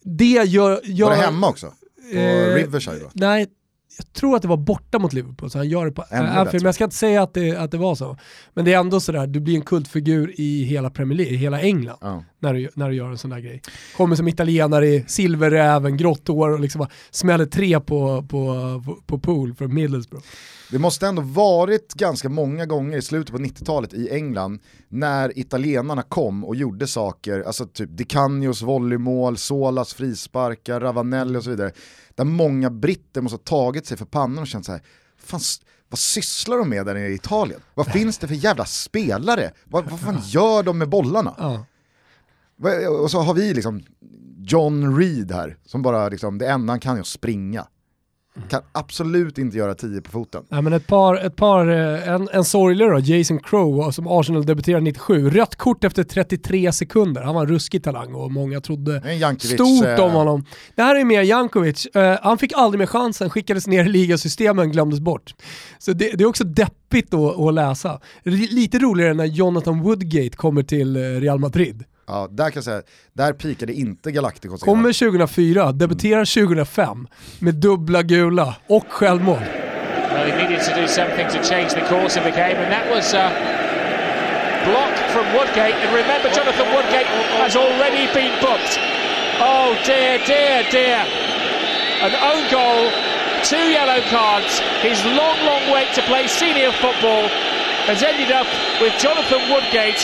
Det gör... gör Var det hemma också? På Eh, Riverside va? Nej, jag tror att det var borta mot Liverpool, så han gör det på Anfield. Men jag ska inte säga att det, att det var så. Men det är ändå sådär, du blir en kultfigur i hela Premier League, i hela England, Ja. när, du, när du gör en sån där grej. Kommer som italienare i silverräven, grått hår och liksom bara smäller tre på, på, på, på pool för Middlesbrough. Det måste ändå varit ganska många gånger i slutet på 90-talet i England när italienarna kom och gjorde saker, alltså typ Di Canios volleymål, Solas frisparkar, Ravanelli och så vidare. Där många britter måste ha tagit sig för pannan och känt så här, vad sysslar de med där nere i Italien? Vad finns det för jävla spelare? Vad, vad fan gör de med bollarna? Ja. Och så har vi liksom John Reed här, som bara liksom, det enda han kan är att springa. Kan absolut inte göra 10 på foten. Ja, men ett par, ett par eh, en, en sorglig då, Jason Crow som Arsenal debuterade 97. Rött kort efter 33 sekunder. Han var en ruskig talang och många trodde Jankovic, stort eh, om honom. Det här är mer Jankovic. Eh, han fick aldrig mer chansen, skickades ner i ligasystemen, glömdes bort. Så det, det är också deppigt då, att läsa. Lite roligare när Jonathan Woodgate kommer till eh, Real Madrid. Ja, där kan jag säga, där pikade inte Galacticos. Kommer 2004, debuterar 2005 med dubbla gula och självmål. Well, he needed to do something to change the course of the game, and that was a block from Woodgate. And remember, Jonathan Woodgate has already been booked. Oh dear, dear, dear. An own goal, two yellow cards. His long, long wait to play senior football has ended up with Jonathan Woodgate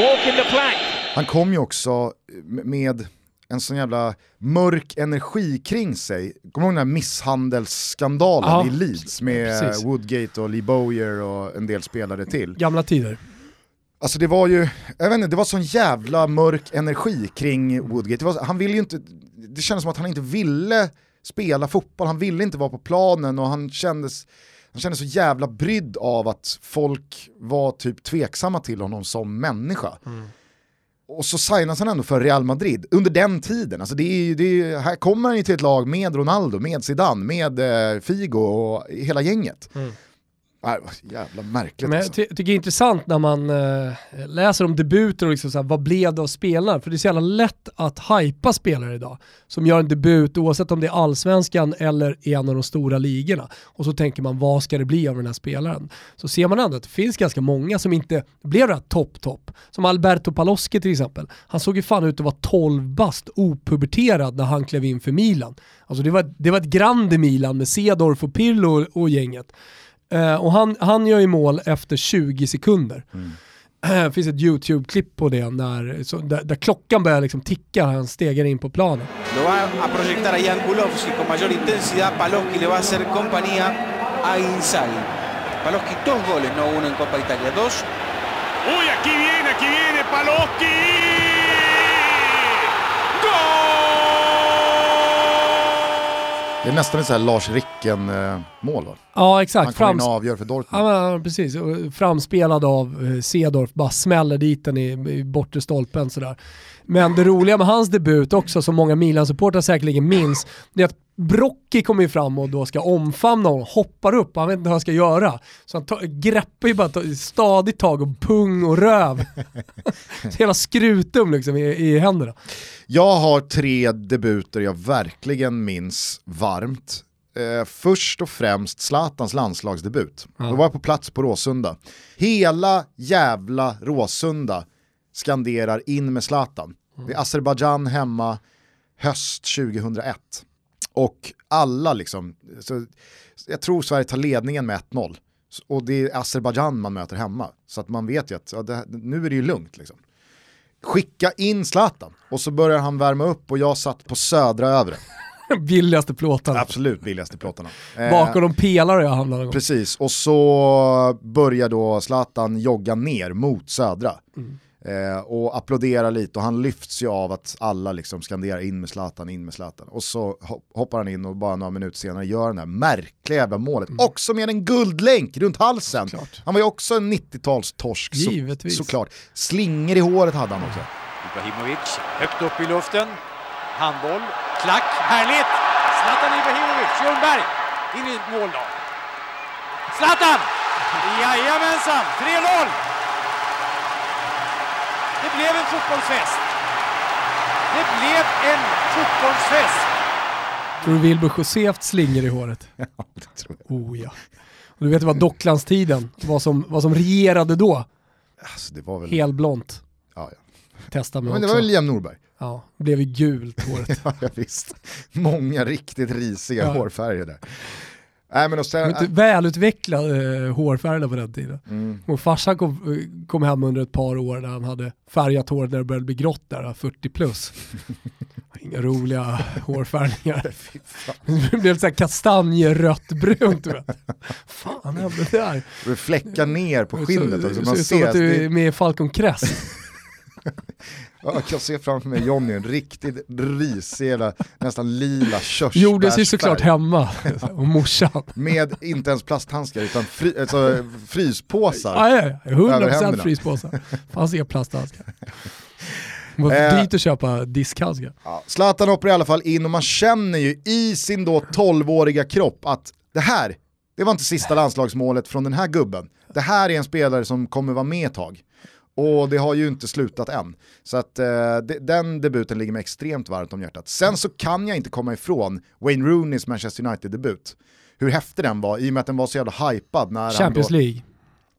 walking the plank. Han kom ju också med en sån jävla mörk energi kring sig. Kommer du ihåg den här misshandelsskandalen Ja, i Leeds med precis. Woodgate och Lee Bowyer och en del spelare till? Gamla tider. Alltså det var ju, jag vet inte, det var sån jävla mörk energi kring Woodgate. Det, var, han ville ju inte, det kändes som att han inte ville spela fotboll, han ville inte vara på planen och han kändes, han kändes så jävla brydd av att folk var typ tveksamma till honom som människa. Och så signas han ändå för Real Madrid under den tiden. Alltså det är, ju- det är, här kommer han ju till ett lag med Ronaldo, med Zidane, med eh, Figo och hela gänget. Mm vad jävla märkligt Men jag alltså. ty- tycker det är intressant när man eh, läser om debuter och liksom så här, vad blev det av spelare? För det är så jävla lätt att hypa spelare idag som gör en debut oavsett om det är allsvenskan eller i en av de stora ligorna. Och så tänker man vad ska det bli av den här spelaren? Så ser man ändå att det finns ganska många som inte blev det här topp-topp. Som Alberto Paloschi till exempel. Han såg ju fan ut att vara 12 bast opuberterad när han klev in för Milan. Alltså det var, det var ett grande Milan med Cedorf och Pirlo och, och gänget. Eh, och han, han gör ju mål efter 20 sekunder. Det finns ett YouTube-klipp på det när, så, där, där klockan börjar liksom ticka, han stegar in på planen. Lo va a proyectar a Jan Kulowski con mayor intensidad. Paloski le va a hacer compañía a Inzaghi. Paloski dos goles, no uno en Copa Italia. Dos Uy, aquí viene, aquí viene Paloski. Det är nästan ett så Lars Ricken-mål va? Ja Han exakt, kommer in och avgör för Dortmund. ja, precis. Och Framspelad av eh, Cedorf, bara smäller dit den i, i bortre stolpen sådär. Men det roliga med hans debut också, som många Milan-supportrar säkerligen minns, det är att Brocchi kommer ju fram och då ska omfamna honom, hoppar upp och han vet inte hur han ska göra. Så han greppar ju bara ta- stadigt tag om pung och röv. *laughs* Så Hela skrutum liksom i, i händerna. Jag har tre debuter jag verkligen minns varmt. Eh, först och främst Zlatans landslagsdebut. Då var jag på plats på Råsunda. Hela jävla Råsunda skanderar in med Zlatan. Det är Azerbajdzjan hemma höst 2001. Och alla liksom, så jag tror Sverige tar ledningen med 1-0. Och det är Azerbajdzjan man möter hemma. Så att man vet ju att ja, det, nu är det ju lugnt liksom skicka in Zlatan. Och så börjar han värma upp och jag satt på södra övre. *laughs* Billigaste plåtarna. Absolut billigaste plåtarna. Eh, Bakom de pelare jag hamnade gång. Precis, och så börjar då Zlatan jogga ner mot södra. Eh, och applåderar lite och han lyfts ju av att alla liksom skanderar in med Zlatan, in med Zlatan. Och så hoppar han in och bara några minuter senare gör det här märkliga jävla målet. Mm. Också med en guldlänk runt halsen. Såklart. Han var ju också en 90-talstorsk så, såklart. Slinger i håret hade han också. Ibrahimovic högt upp i luften. Handboll, klack, härligt! Zlatan Ibrahimovic, Ljungberg, in i mål då. Zlatan! Jajamensan, 3-0! Det blev en fotbollsfest. Det blev en fotbollsfest. Tror du Wilbur José haft slingor i håret? *laughs* Ja, det tror jag. Oh ja. Och du vet vad Docklandstiden, vad som, vad som regerade då? Alltså, det var väl... Helblont. Ja, ja. Testa mig Men det var väl Liam Norberg? Ja, blev ju gult håret. *laughs* ja, visst. Många riktigt risiga ja. hårfärger där. Nej, men sen, äh, välutvecklade eh, hårfärger på den tiden. Mm. Och farsan kom, kom hem under ett par år där han hade färgat hår när det började bli grått där, 40 plus. *laughs* Inga roliga hårfärgningar. *laughs* *laughs* det blev såhär kastanjerött brunt. Fan hände det där? Det fläckar ner på skinnet också. Man ser som att du är med i Falcon Crest. Jag kan se framför mig Johnny, en riktigt risig, nästan lila körsbärsfärg. Gjordes ju såklart hemma, *laughs* och morsan. Med inte ens plasthandskar utan fri, alltså, fryspåsar. Ja, ja, 100% fryspåsar. Fanns inga plasthandskar. Var eh, dyrt att köpa diskhandskar. Ja, Zlatan hoppar i alla fall in och man känner ju i sin då 12-åriga kropp att det här, det var inte sista landslagsmålet från den här gubben. Det här är en spelare som kommer vara med ett tag. Och det har ju inte slutat än. Så att eh, den debuten ligger mig extremt varmt om hjärtat. Sen så kan jag inte komma ifrån Wayne Rooneys Manchester United-debut. Hur häftig den var, i och med att den var så jävla hypad. När Champions då, League.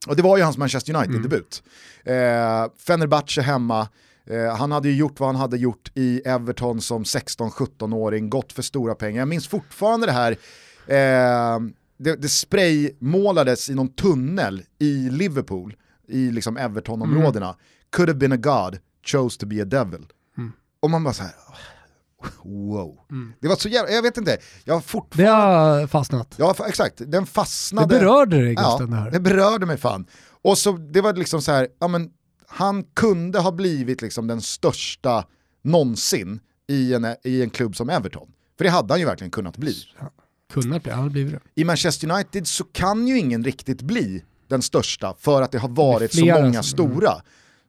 Och det var ju hans Manchester United-debut. Mm. Eh, Fenerbahce hemma, eh, han hade ju gjort vad han hade gjort i Everton som 16-17-åring, gått för stora pengar. Jag minns fortfarande det här, eh, det, det spraymålades i någon tunnel i Liverpool i liksom Everton-områdena, mm. could have been a god, chose to be a devil. Mm. Och man bara så här, wow. Mm. Det var så jävla, jag vet inte, jag har fortfarande... Det har fastnat. Ja exakt, den fastnade. Det berörde dig Gusten ja, det här. det berörde mig fan. Och så det var liksom så här, ja men han kunde ha blivit liksom den största någonsin i en, i en klubb som Everton. För det hade han ju verkligen kunnat bli. Ja, kunnat bli, han hade blivit det. I Manchester United så kan ju ingen riktigt bli den största för att det har varit det så många som, stora.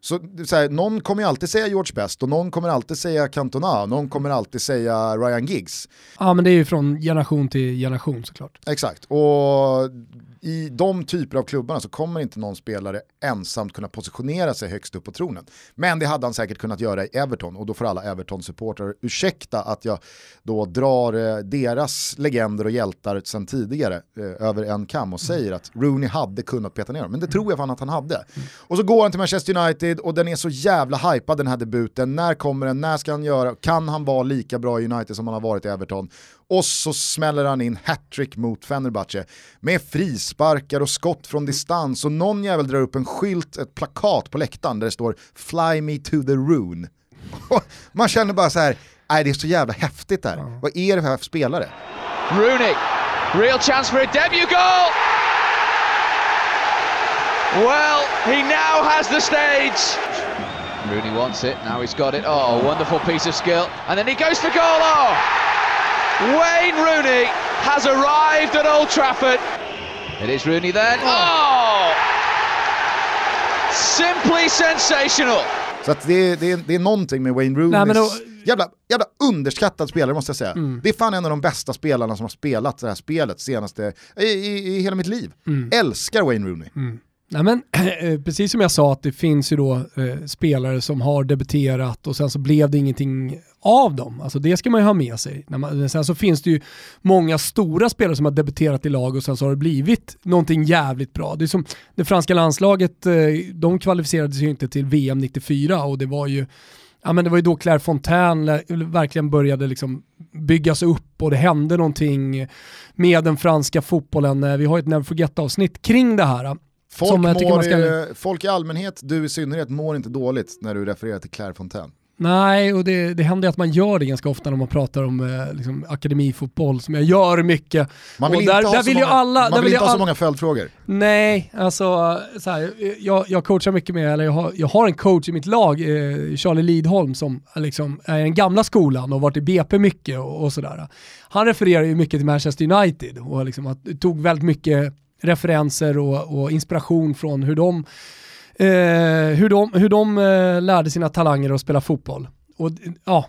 Så, så här, någon kommer alltid säga George Best och någon kommer alltid säga Cantona, någon kommer alltid säga Ryan Giggs. Ja men det är ju från generation till generation såklart. Exakt, och i de typer av klubbarna så kommer inte någon spelare ensamt kunna positionera sig högst upp på tronen. Men det hade han säkert kunnat göra i Everton och då får alla Everton-supportrar ursäkta att jag då drar eh, deras legender och hjältar sedan tidigare eh, över en kam och säger att Rooney hade kunnat peta ner dem. Men det tror jag fan att han hade. Och så går han till Manchester United och den är så jävla hypad den här debuten. När kommer den? När ska han göra? Kan han vara lika bra i United som han har varit i Everton? Och så smäller han in hattrick mot Fenerbahce med frisparkar och skott från distans och någon jävel drar upp en skylt, ett plakat på läktaren där det står “Fly me to the rune”. *laughs* Man känner bara så här, nej det är så jävla häftigt där. Ja. Vad är det för spelare? Rooney, real chance for a debut goal! Well, he now has the stage. Rooney wants it, now he's got it. Oh, wonderful piece of skill. And then he goes for goal. Oh! Wayne Rooney has arrived at Old Trafford. It is Rooney then. Oh! Simply sensational. Så att det, det, det är någonting med Wayne Rooney. Då... Jävla, jävla underskattad spelare måste jag säga. Mm. Det är fan en av de bästa spelarna som har spelat det här spelet senaste, i, i, i hela mitt liv. Mm. Älskar Wayne Rooney. Mm. Nej, men, *clears throat* eh, precis som jag sa att det finns ju då eh, spelare som har debuterat och sen så blev det ingenting av dem. Alltså det ska man ju ha med sig. Man, sen så finns det ju många stora spelare som har debuterat i lag och sen så har det blivit någonting jävligt bra. Det är som det franska landslaget, eh, de kvalificerade sig ju inte till VM 94 och det var ju Ja, men det var ju då Claire Fontaine verkligen började liksom byggas upp och det hände någonting med den franska fotbollen. Eh, vi har ett Never Forget-avsnitt kring det här. Folk, mår, ska... folk i allmänhet, du i synnerhet, mår inte dåligt när du refererar till Claire Fontaine. Nej, och det, det händer att man gör det ganska ofta när man pratar om eh, liksom, akademifotboll, som jag gör mycket. Man vill och inte där, ha, där så, många, alla, man där vill vill inte ha ju så all- många följdfrågor. Nej, alltså så här, jag, jag coachar mycket med, eller jag har, jag har en coach i mitt lag, eh, Charlie Lidholm, som liksom är den gamla skolan och varit i BP mycket och, och sådär. Han refererar ju mycket till Manchester United och liksom tog väldigt mycket referenser och, och inspiration från hur de, eh, hur de, hur de eh, lärde sina talanger att spela fotboll. Och ja,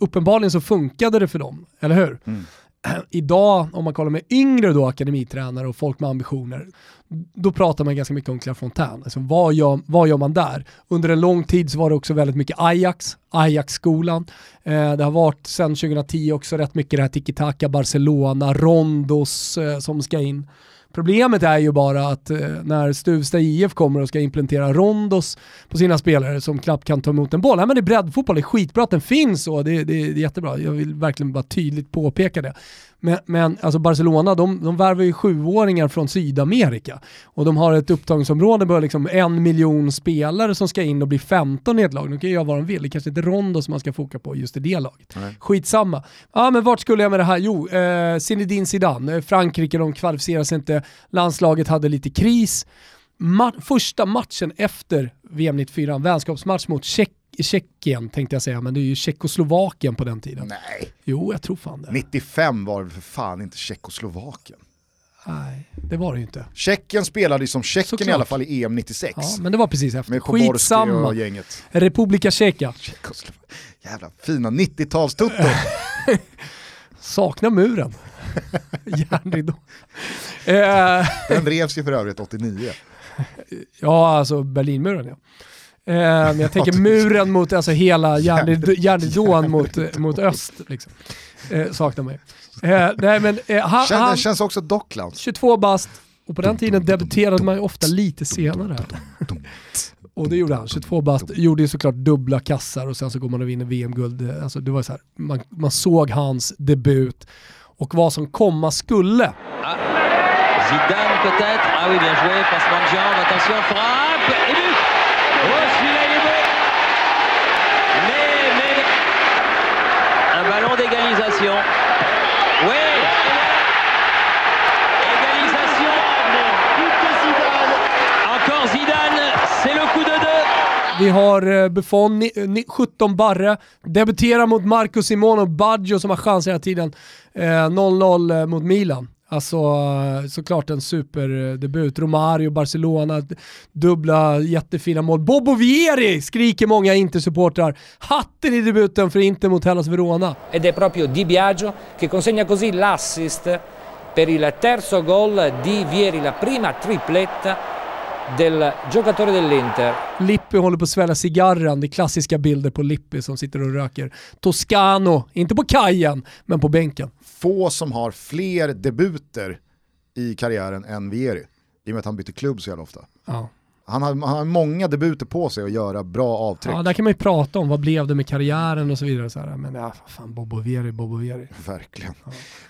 uppenbarligen så funkade det för dem, eller hur? *clears throat* Idag, om man kollar med yngre då, akademitränare och folk med ambitioner, då pratar man ganska mycket om Clairefontaine. Alltså, vad, gör, vad gör man där? Under en lång tid så var det också väldigt mycket Ajax, Ajax-skolan. Eh, det har varit sedan 2010 också rätt mycket det här tiki-taka, Barcelona, Rondos eh, som ska in. Problemet är ju bara att eh, när Stuvsta IF kommer och ska implementera rondos på sina spelare som knappt kan ta emot en boll. Nej men det är breddfotboll, det är skitbra att den finns och det, det, det är jättebra. Jag vill verkligen bara tydligt påpeka det. Men, men alltså Barcelona, de, de värvar ju sjuåringar från Sydamerika och de har ett upptagningsområde på liksom en miljon spelare som ska in och bli 15 i ett lag. De kan ju göra vad de vill, det kanske inte är Rondo som man ska foka på just i det laget. Nej. Skitsamma. Ja men vart skulle jag med det här? Jo, eh, Zinedine Zidane, eh, Frankrike, de kvalificerar sig inte, landslaget hade lite kris. Ma- första matchen efter VM 94, en vänskapsmatch mot Tjeck Tjeckien tänkte jag säga, men det är ju Tjeckoslovakien på den tiden. Nej, Jo, jag tror fan det. 95 var det för fan inte Tjeckoslovakien. Nej, det var det ju inte. Tjeckien spelade ju som Tjeckien i alla fall i EM 96. Ja, men det var precis efter. Med Poborski och Skitsamma. gänget. Republika Tjecka. Jävla fina 90-talstutto. *laughs* Saknar muren. *laughs* Järnridå. eh, Den revs ju för övrigt 89. ja, alltså Berlinmuren ja. Eh, men jag tänker *laughs* muren mot alltså hela *laughs* järnrid- *laughs* järnridån mot, mot öst. Liksom. Eh, saknar mig. Eh, nej, men, eh, han, Känns, han, känns också Docklands. 22 bast och på den tiden debuterade man ju ofta lite senare. Och det gjorde han, 22 bast, gjorde ju såklart dubbla kassar och sen så går man och vinner VM-guld. Alltså det var så här, man, man såg hans debut och vad som komma skulle. Zidane peut-être. Ah oui, bien joué. Passement de jambe. Attention, frappe. Ballon d'égalisation. Oui Égalisation Encore Zidane. C'est le coup de deux. Vi har eh, Buffon, ni, ni, 17 barre, debuterar mot Marco Simone och Baggio som har chans hela tiden. Eh, 0-0 eh, mot Milan. Alltså såklart en superdebut. Romario, Barcelona, dubbla jättefina mål. Bobo Vieri skriker många Inter-supportrar. Hatten i debuten för Inter mot Hellas Verona. ed è proprio Di Biagio che consegna così l'assist per il terzo gol di Vieri, la prima tripletta del giocatore dell'Inter. Lippi håller på att svälja cigarren. Det är klassiska bilder på Lippi som sitter och röker. Toscano, inte på kajen, men på bänken. Få som har fler debuter i karriären än Vieri. I och med att han byter klubb så jävla ofta. Ja. Han har, han har många debuter på sig att göra bra avtryck. Ja, där kan man ju prata om vad blev det med karriären och så vidare. Så här. Men ja, fan Bobo Vieri, Bobo Vieri. Verkligen.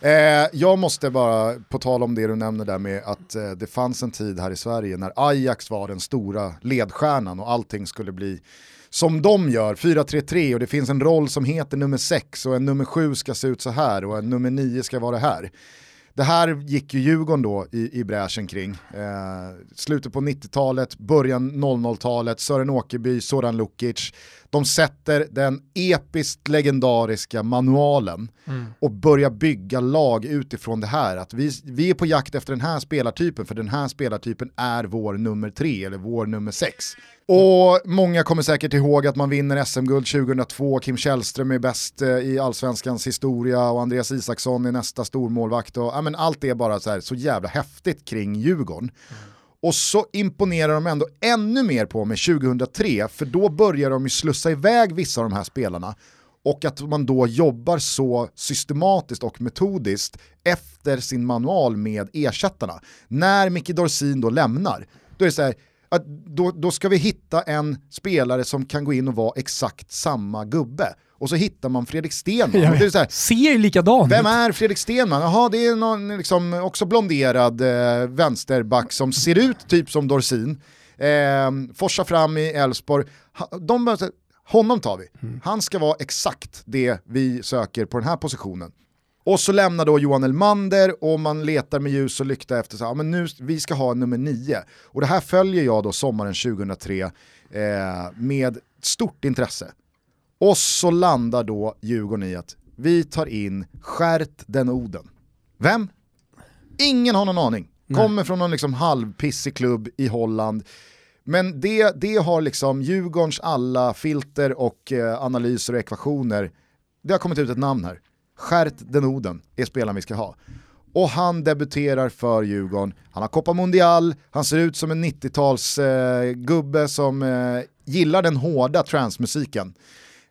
Eh, jag måste bara, på tal om det du nämner där med att eh, det fanns en tid här i Sverige när Ajax var den stora ledstjärnan och allting skulle bli som de gör, 4-3-3 och det finns en roll som heter nummer 6 och en nummer 7 ska se ut så här och en nummer 9 ska vara här. Det här gick ju Djurgården då i, i bräschen kring. Eh, slutet på 90-talet, början 00-talet, Sören Åkerby, Soran Lukic. De sätter den episkt legendariska manualen och börjar bygga lag utifrån det här. Att vi, vi är på jakt efter den här spelartypen för den här spelartypen är vår nummer tre eller vår nummer sex. Och många kommer säkert ihåg att man vinner SM-guld 2002, Kim Källström är bäst eh, i allsvenskans historia och Andreas Isaksson är nästa stormålvakt. Och, ja, men allt är bara så, här, så jävla häftigt kring Djurgården. Och så imponerar de ändå ännu mer på mig 2003, för då börjar de ju slussa iväg vissa av de här spelarna. Och att man då jobbar så systematiskt och metodiskt efter sin manual med ersättarna. När Micke Dorsin då lämnar, då är det så här, att då, då ska vi hitta en spelare som kan gå in och vara exakt samma gubbe. Och så hittar man Fredrik Stenman. *laughs* Det är så här, Ser ju likadan vem är Fredrik Stenman? Jaha, det är någon liksom, också blonderad eh, vänsterback som ser ut typ som Dorsin. Eh, forsar fram i Elfsborg. De Honom tar vi. Han ska vara exakt det vi söker på den här positionen. Och så lämnar då Johan Elmander och man letar med ljus och lykta efter så här, men nu, vi ska ha nummer nio. Och det här följer jag då sommaren 2003 eh, med stort intresse. Och så landar då Djurgården i att vi tar in Skärt den Oden. Vem? Ingen har någon aning. Kommer från någon liksom halvpissig klubb i Holland. Men det, det har liksom Djurgårdens alla filter och eh, analyser och ekvationer, det har kommit ut ett namn här. Skärt den Oden är spelaren vi ska ha. Och han debuterar för Djurgården, han har Copa Mundial, han ser ut som en 90-tals eh, som eh, gillar den hårda transmusiken.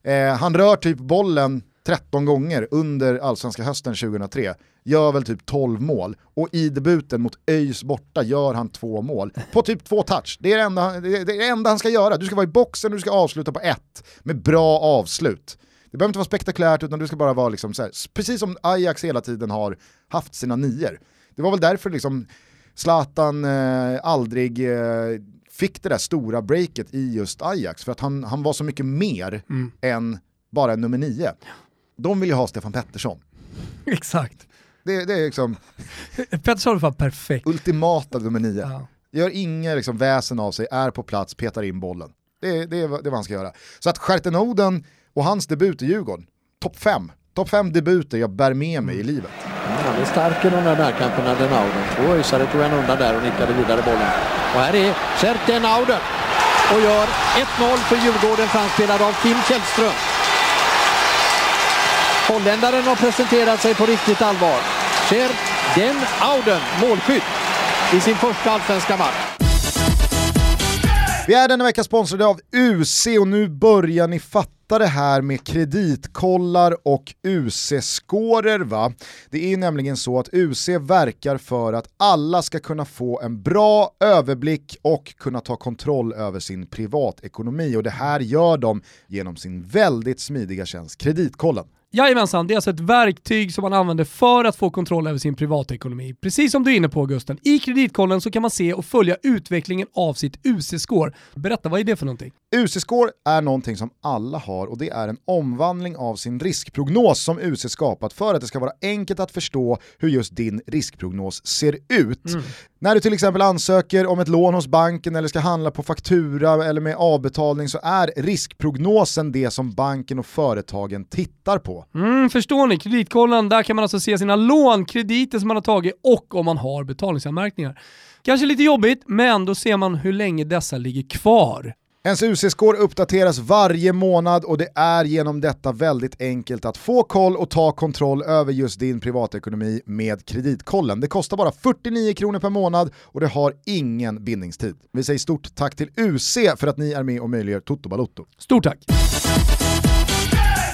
Eh, han rör typ bollen 13 gånger under allsvenska hösten 2003, gör väl typ 12 mål och i debuten mot ÖIS borta gör han två mål på typ två touch. Det är det enda, det är det enda han ska göra. Du ska vara i boxen och du ska avsluta på ett med bra avslut. Det behöver inte vara spektakulärt utan du ska bara vara liksom så här, precis som Ajax hela tiden har haft sina nior. Det var väl därför liksom Zlatan eh, aldrig eh, fick det där stora breaket i just Ajax, för att han, han var så mycket mer Mm. än bara nummer nio. De vill ju ha Stefan Pettersson. *laughs* Exakt. Det, det är liksom *laughs* Pettersson fan perfekt. ultimata nummer nio. Ja. Gör inga liksom väsen av sig, är på plats, petar in bollen. Det, det, är, vad- han ska göra. Så att Stjärten Oden och hans debut i Djurgården, topp fem. Topp fem debuter jag bär med mig i livet. Han är stark i de där närkamperna, den Auden. Två öisare tog han undan där och nickade vidare bollen. Och här är Serten Auden och gör 1-0 för Djurgården framspelad av Kim Källström. Holländaren har presenterat sig på riktigt allvar. Serten Auden, målskytt i sin första allsvenska match. Vi är denna vecka sponsrade av UC och nu börjar ni fatta det här med kreditkollar och UC-scorer va? Det är nämligen så att UC verkar för att alla ska kunna få en bra överblick och kunna ta kontroll över sin privatekonomi och det här gör de genom sin väldigt smidiga tjänst Kreditkollen. Jajamensan, det är alltså ett verktyg som man använder för att få kontroll över sin privatekonomi. Precis som du är inne på Gusten, i kreditkollen så kan man se och följa utvecklingen av sitt UC-score. Berätta, vad är det för någonting? UC-score är någonting som alla har och det är en omvandling av sin riskprognos som UC skapat för att det ska vara enkelt att förstå hur just din riskprognos ser ut. När du till exempel ansöker om ett lån hos banken eller ska handla på faktura eller med avbetalning så är riskprognosen det som banken och företagen tittar på. Mm, förstår ni? Kreditkollen, där kan man alltså se sina lån, krediter som man har tagit och om man har betalningsanmärkningar. Kanske lite jobbigt, men då ser man hur länge dessa ligger kvar. Ens UC-score uppdateras varje månad och det är genom detta väldigt enkelt att få koll och ta kontroll över just din privatekonomi med Kreditkollen. Det kostar bara 49 kronor per månad och det har ingen bindningstid. Vi säger stort tack till UC för att ni är med och möjliggör Toto Balotto. Stort tack!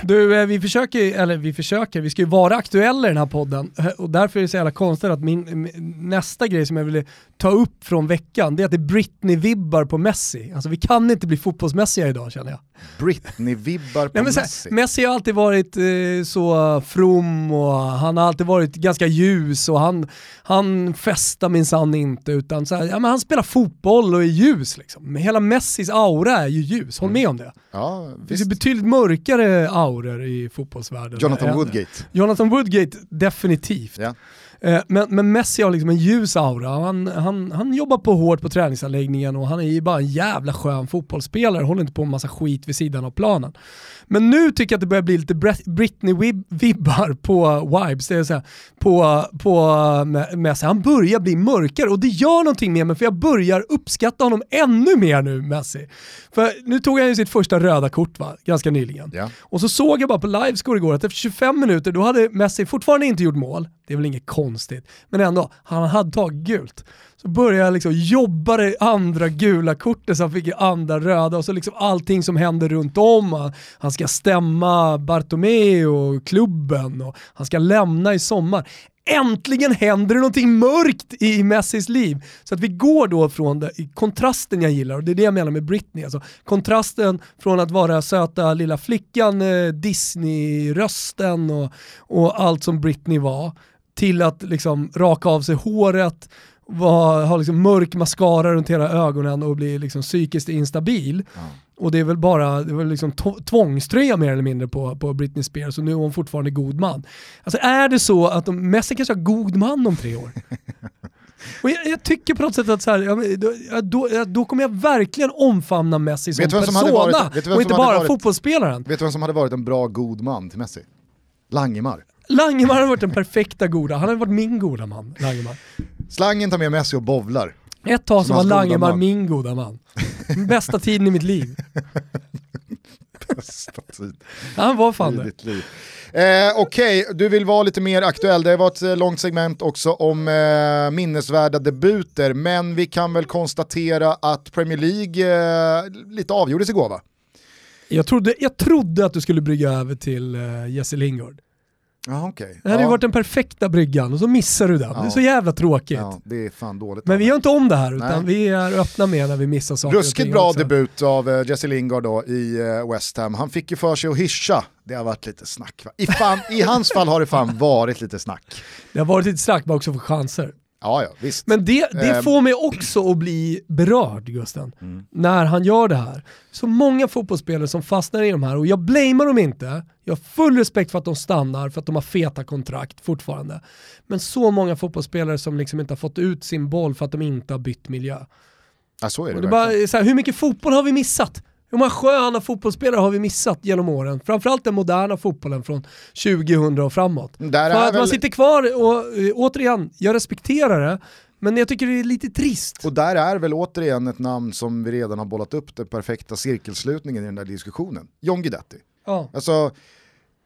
Du, eh, vi försöker, eller vi försöker, vi ska ju vara aktuella i den här podden eh, och därför är det så jävla konstigt att min, nästa grej som jag ville ta upp från veckan, det är att det är Britney-vibbar på Messi. Alltså vi kan inte bli fotbollsmässiga idag känner jag. Britney-vibbar på Nej, här, Messi. Messi har alltid varit eh, så from och han har alltid varit ganska ljus och han, han festar minsann inte utan så här, ja, men han spelar fotboll och är ljus. Liksom. Men hela Messis aura är ju ljus, håll med om det. Ja, Det finns ju betydligt mörkare auror i fotbollsvärlden. Jonathan Woodgate. Jonathan Woodgate, definitivt. Ja. Eh, Men, men Messi har liksom en ljus aura. Han, han, han jobbar på hårt på träningsanläggningen och han är ju bara en jävla skön fotbollsspelare. Håller inte på med massa skit vid sidan av planen. Men nu tycker jag att det börjar bli lite Britney-vibbar på Vibes, det är så här, på, på eh, Messi. Han börjar bli mörkare och det gör någonting med mig för jag börjar uppskatta honom ännu mer nu, Messi. För nu tog han ju sitt första röda kort va, ganska nyligen. Ja. Och så såg jag bara på livescore igår att efter 25 minuter då hade Messi fortfarande inte gjort mål. Det är väl inget konstigt. Men ändå, han hade tagit gult. Så började jag liksom jobba det andra gula kortet så han fick andra röda och så liksom allting som händer runt om. Han- Han ska stämma Bartomeu och klubben och han ska lämna i sommar. Äntligen händer det någonting mörkt i Messis liv. Så att vi går då från det, kontrasten jag gillar, och det är det jag menar med Britney. Alltså, kontrasten från att vara söta lilla flickan, eh, Disney-rösten och, och allt som Britney var, till att liksom raka av sig håret var, har liksom mörk mascara runt hela ögonen och blir liksom psykiskt instabil. Och det är väl bara det var liksom tvångströja mer eller mindre på, på Britney Spears och nu är hon fortfarande god man. Alltså är det så att de, Messi kanske har god man om tre år? *laughs* Och jag, jag tycker på något sätt att så här, ja, då, ja, då, ja, då kommer jag verkligen omfamna Messi som persona varit- och inte bara varit- fotbollsspelaren. Vet du vem som hade varit en bra god man till Messi? Langemar. Langemar har varit den perfekta goda, han har varit min goda man, Langemar. Slangen tar med Messi och bovlar. Ett tag så var Langemar man. min goda man. Bästa tiden i mitt liv. *laughs* Bästa tid. Han var fan det. liv. Eh, Okej, du vill vara lite mer aktuell. Det var ett eh, långt segment också om eh, minnesvärda debuter, men vi kan väl konstatera att Premier League eh, lite avgjordes igår va? Jag trodde, jag trodde att du skulle brygga över till uh, Jesse Lingard. Ja, okej. Det hade ju Ja. varit den perfekta bryggan och så missar du den. Det är så jävla tråkigt. Ja, det är fan dåligt. Men vi gör inte om det här utan Nej. vi är öppna med när vi missar saker Ruskigt bra också. debut av eh, Jesse Lingard då i eh, West Ham. Han fick ju för sig att hyscha. Det har varit lite snack va? I, fan, I hans fall har det fan varit lite snack. Det har varit lite snack men också för chanser. Ja, ja, visst. Men det, det Ehm. får mig också att bli berörd Gusten. Mm. När han gör det här. Så många fotbollsspelare som fastnar i de här och jag blamear dem inte. Jag har full respekt för att de stannar, för att de har feta kontrakt fortfarande. Men så många fotbollsspelare som liksom inte har fått ut sin boll för att de inte har bytt miljö. Ja, så är det, Och det verkligen. bara, så här, hur mycket fotboll har vi missat? Hur många sköna fotbollsspelare har vi missat genom åren? Framförallt den moderna fotbollen från 2000 och framåt. Där För att man väl- sitter kvar och eh, återigen, jag respekterar det, men jag tycker det är lite trist. Och där är väl återigen ett namn som vi redan har bollat upp den perfekta cirkelslutningen i den där diskussionen. John Guidetti. Ja. Alltså,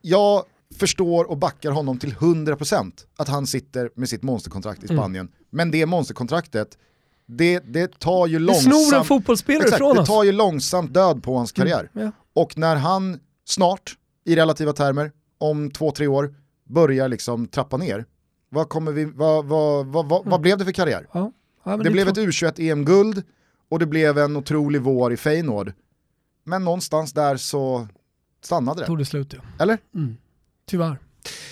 jag förstår och backar honom till 100% att han sitter med sitt monsterkontrakt i Mm. Spanien. Men det monsterkontraktet, det, det tar ju Det långsamt... snor en fotbollsspelare Exakt, ifrån det tar ju långsamt död på hans karriär. Mm, ja. Och när han snart, i relativa termer, om två, tre år, börjar liksom trappa ner, vad, kommer vi, vad, vad, vad, vad, vad blev det för karriär? Ja. Mm. Ja, det, det blev ett U21-EM-guld och det blev en otrolig vår i Feyenoord. Men någonstans där så stannade det. Tog det slut ja. Eller? Mm. Tyvärr.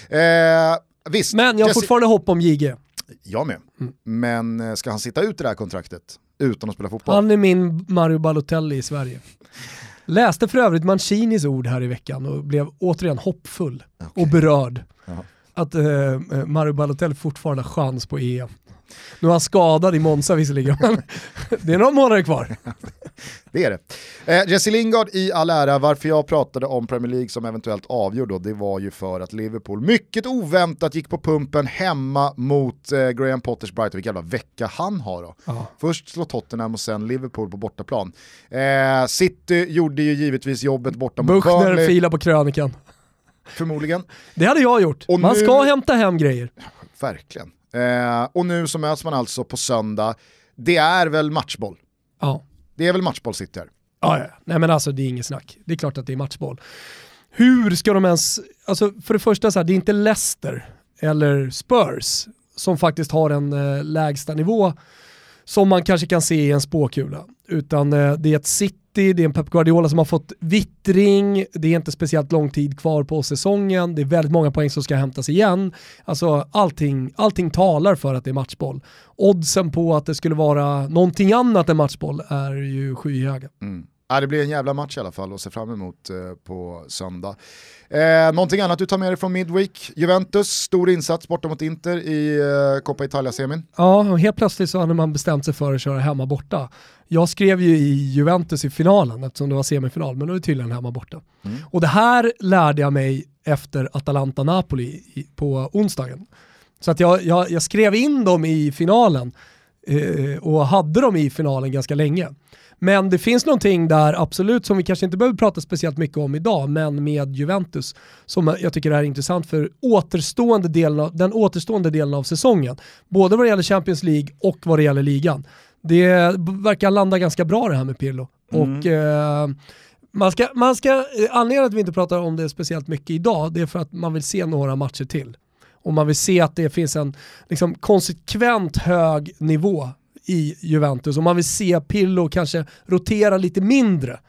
Eh, visst, Men jag har Jesse- fortfarande hopp om JG. Jag med. Mm. Men eh, ska han sitta ut det här kontraktet utan att spela fotboll? Han är min Mario Balotelli i Sverige. Läste för övrigt Mancinis ord här i veckan och blev återigen hoppfull och berörd. Jaha. Att eh, Mario Balotelli fortfarande har chans på EM. Nu är han skadad i Monza visserligen, men *laughs* det är några månader kvar. *laughs* Det är det. Eh, Jesse Lingard i all ära, varför jag pratade om Premier League som eventuellt avgör då, det var ju för att Liverpool mycket oväntat gick på pumpen hemma mot eh, Graham Potters Brighton. Vilken jävla vecka han har då. Ja. Först slå Tottenham och sen Liverpool på bortaplan. Eh, City gjorde ju givetvis jobbet borta mot Buchner Burnley, filar på krönikan. förmodligen. Det hade jag gjort. Och Man nu- ska hämta hem grejer. Verkligen. Eh, och nu så möts man alltså på söndag. Det är väl matchboll? Ja. Det är väl matchboll City här? Ja, ja. Nej men alltså det är inget snack. Det är klart att det är matchboll. Hur ska de ens, alltså för det första så här, det är inte Leicester eller Spurs som faktiskt har en eh, lägsta nivå som man kanske kan se i en spåkula. Utan eh, det är ett City, det är en Pep Guardiola som har fått vittring, det är inte speciellt lång tid kvar på säsongen, det är väldigt många poäng som ska hämtas igen. Alltså allting, allting talar för att det är matchboll. Oddsen på att det skulle vara någonting annat än matchboll är ju skyhöga. Mm. Ja, det blir en jävla match i alla fall att se fram emot eh, på söndag. Eh, någonting annat du tar med dig från Midweek? Juventus, stor insats borta mot Inter i eh, Coppa Italia-semin. Ja, och helt plötsligt så hade man bestämt sig för att köra hemma borta. Jag skrev ju i Juventus i finalen eftersom det var semifinal, men då är det tydligen hemma borta. Mm. Och det här lärde jag mig efter Atalanta-Napoli på onsdagen. Så att jag, jag, jag skrev in dem i finalen eh, och hade dem i finalen ganska länge. Men det finns någonting där absolut som vi kanske inte behöver prata speciellt mycket om idag, men med Juventus som jag tycker är intressant för återstående delen av, den återstående delen av säsongen. Både vad det gäller Champions League och vad det gäller ligan. Det verkar landa ganska bra det här med Pirlo. Och eh, man ska, man ska, eh, anledningen att vi inte pratar om det speciellt mycket idag, det är för att man vill se några matcher till. Och man vill se att det finns en liksom, konsekvent hög nivå i Juventus och man vill se Pirlo kanske rotera lite mindre.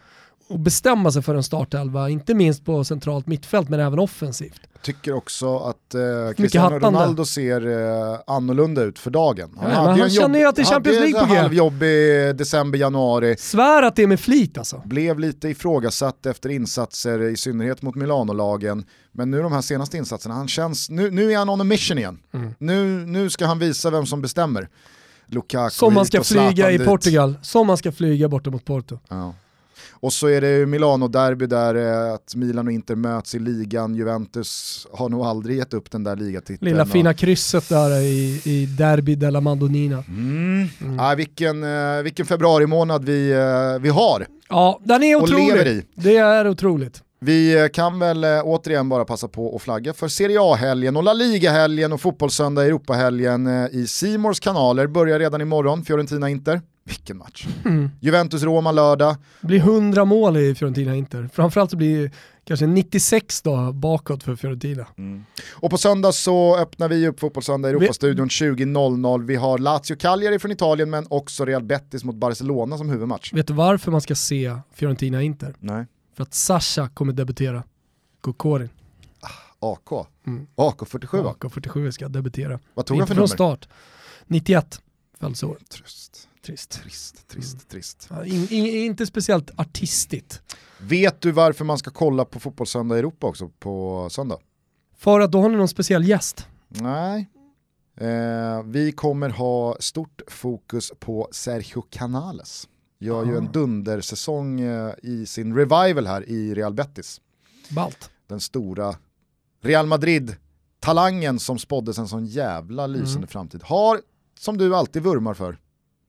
Och bestämma sig för en startelva, inte minst på centralt mittfält men även offensivt. Tycker också att eh, Cristiano. Ronaldo ser eh, annorlunda ut för dagen. Ja, men han känner ju att det är Champions hade League på en G. halvjobbig december, januari. Svär att det är med flit alltså. Blev lite ifrågasatt efter insatser, i synnerhet mot Milano-lagen. Men nu de här senaste insatserna, han känns, nu, nu är han on a mission igen. Mm. Nu, nu ska han visa vem som bestämmer. Lukaku Som man ska flyga i dit. Portugal, som man ska flyga borta mot Porto. Ja. Och så är det Milano-derby där eh, att Milan och Inter möts i ligan. Juventus har nog aldrig gett upp den där ligatiteln. Lilla fina krysset där i, i Derby della Mandonina. Mm. Ah, vilken, eh, vilken februari månad vi, eh, vi har. Ja, den är otrolig. Det är otroligt. Vi kan väl återigen bara passa på att flagga för Serie A-helgen och La Liga-helgen och Fotbollssöndag Europa-helgen i Simors kanaler. Börjar redan imorgon, Fiorentina-Inter. Vilken match. Mm. Juventus-Roma lördag. Det blir 100 mål i Fiorentina Inter. Framförallt så blir kanske 96 då bakåt för Fiorentina. Och på söndag så öppnar vi upp Fotbollssöndag Europastudion 20.00. Vi har Lazio Cagliari från Italien men också Real Betis mot Barcelona som huvudmatch. Vet du varför man ska se Fiorentina Inter? Nej. För att Sasha kommer debutera. Kokorin. AK. Mm. AK47 va? AK47 ska debutera. Vad tog han Inte för från nummer? start. 91 födelseår. Trist. Trist. Trist, trist, trist. Ja, in, in, inte speciellt artistigt. Vet du varför man ska kolla på Fotbollssöndag Europa också på söndag? För att då har ni någon speciell gäst. Nej. Eh, vi kommer ha stort fokus på Sergio Canales. Gör ju Ah. en dundersäsong eh, i sin revival här i Real Betis. Balt. Den stora Real Madrid-talangen som spåddes en sån jävla lysande Mm. framtid. Har, som du alltid vurmar för,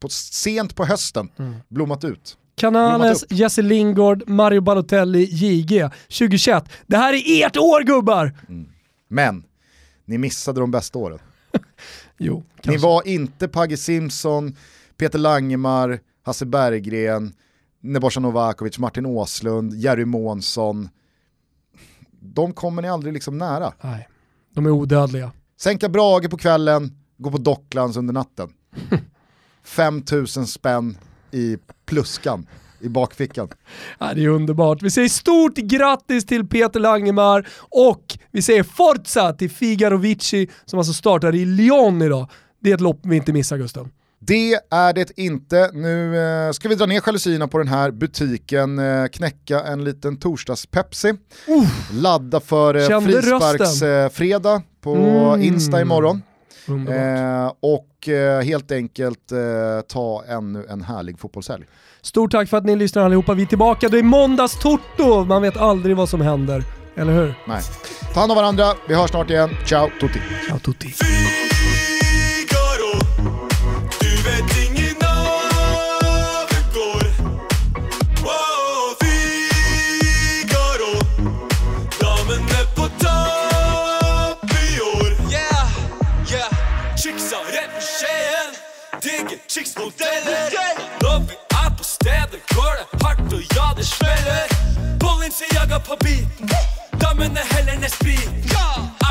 på, sent på hösten Mm. blommat ut. Canales, Jesse Lingard, Mario Balotelli, JG 2021. Det här är ert år gubbar! Men, ni missade de bästa åren. *laughs* Jo, Ni kanske. var inte Pagge Simpson, Peter Langemar, Hasse Berggren, Nebojsa Novakovic, Martin Åslund, Jerry Månsson. De kommer ni aldrig liksom nära. Nej, de är odödliga. Sänka Brage på kvällen, gå på Docklands under natten. *laughs* 5000 spänn i pluskan i bakfickan. Ja, det är underbart. Vi säger stort grattis till Peter Langemar och vi säger forza till Figaro Vici som alltså startar i Lyon idag. Det är ett lopp vi inte missar Gusten. Det är det inte. Nu eh, ska vi dra ner jalusierna på den här butiken, eh, knäcka en liten torsdags-Pepsi, ladda för eh, frisparksfredag på Mm. Insta imorgon. Eh, och eh, helt enkelt eh, ta ännu en härlig fotbollshelg. Stort tack för att ni lyssnar allihopa. Vi är tillbaka. Det är måndags Torto. Man vet aldrig vad som händer. Eller hur? Nej. Ta hand om varandra, vi hörs snart igen. Ciao tutti! Ciao tutti! Går det hårt och ja det ser jagar på biten Damen är heller än sprit.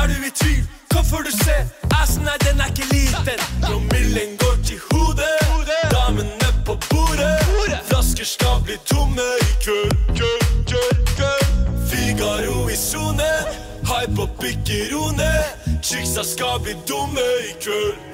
Är du i tvil, kom för du ser Assen är den är inte liten Promillen går till hodet. Damen är på bordet. Flaskor ska bli tomme kväll, kväll. Figaro i zonen. Hype och pickerone Chicksa ska bli dumme ikväll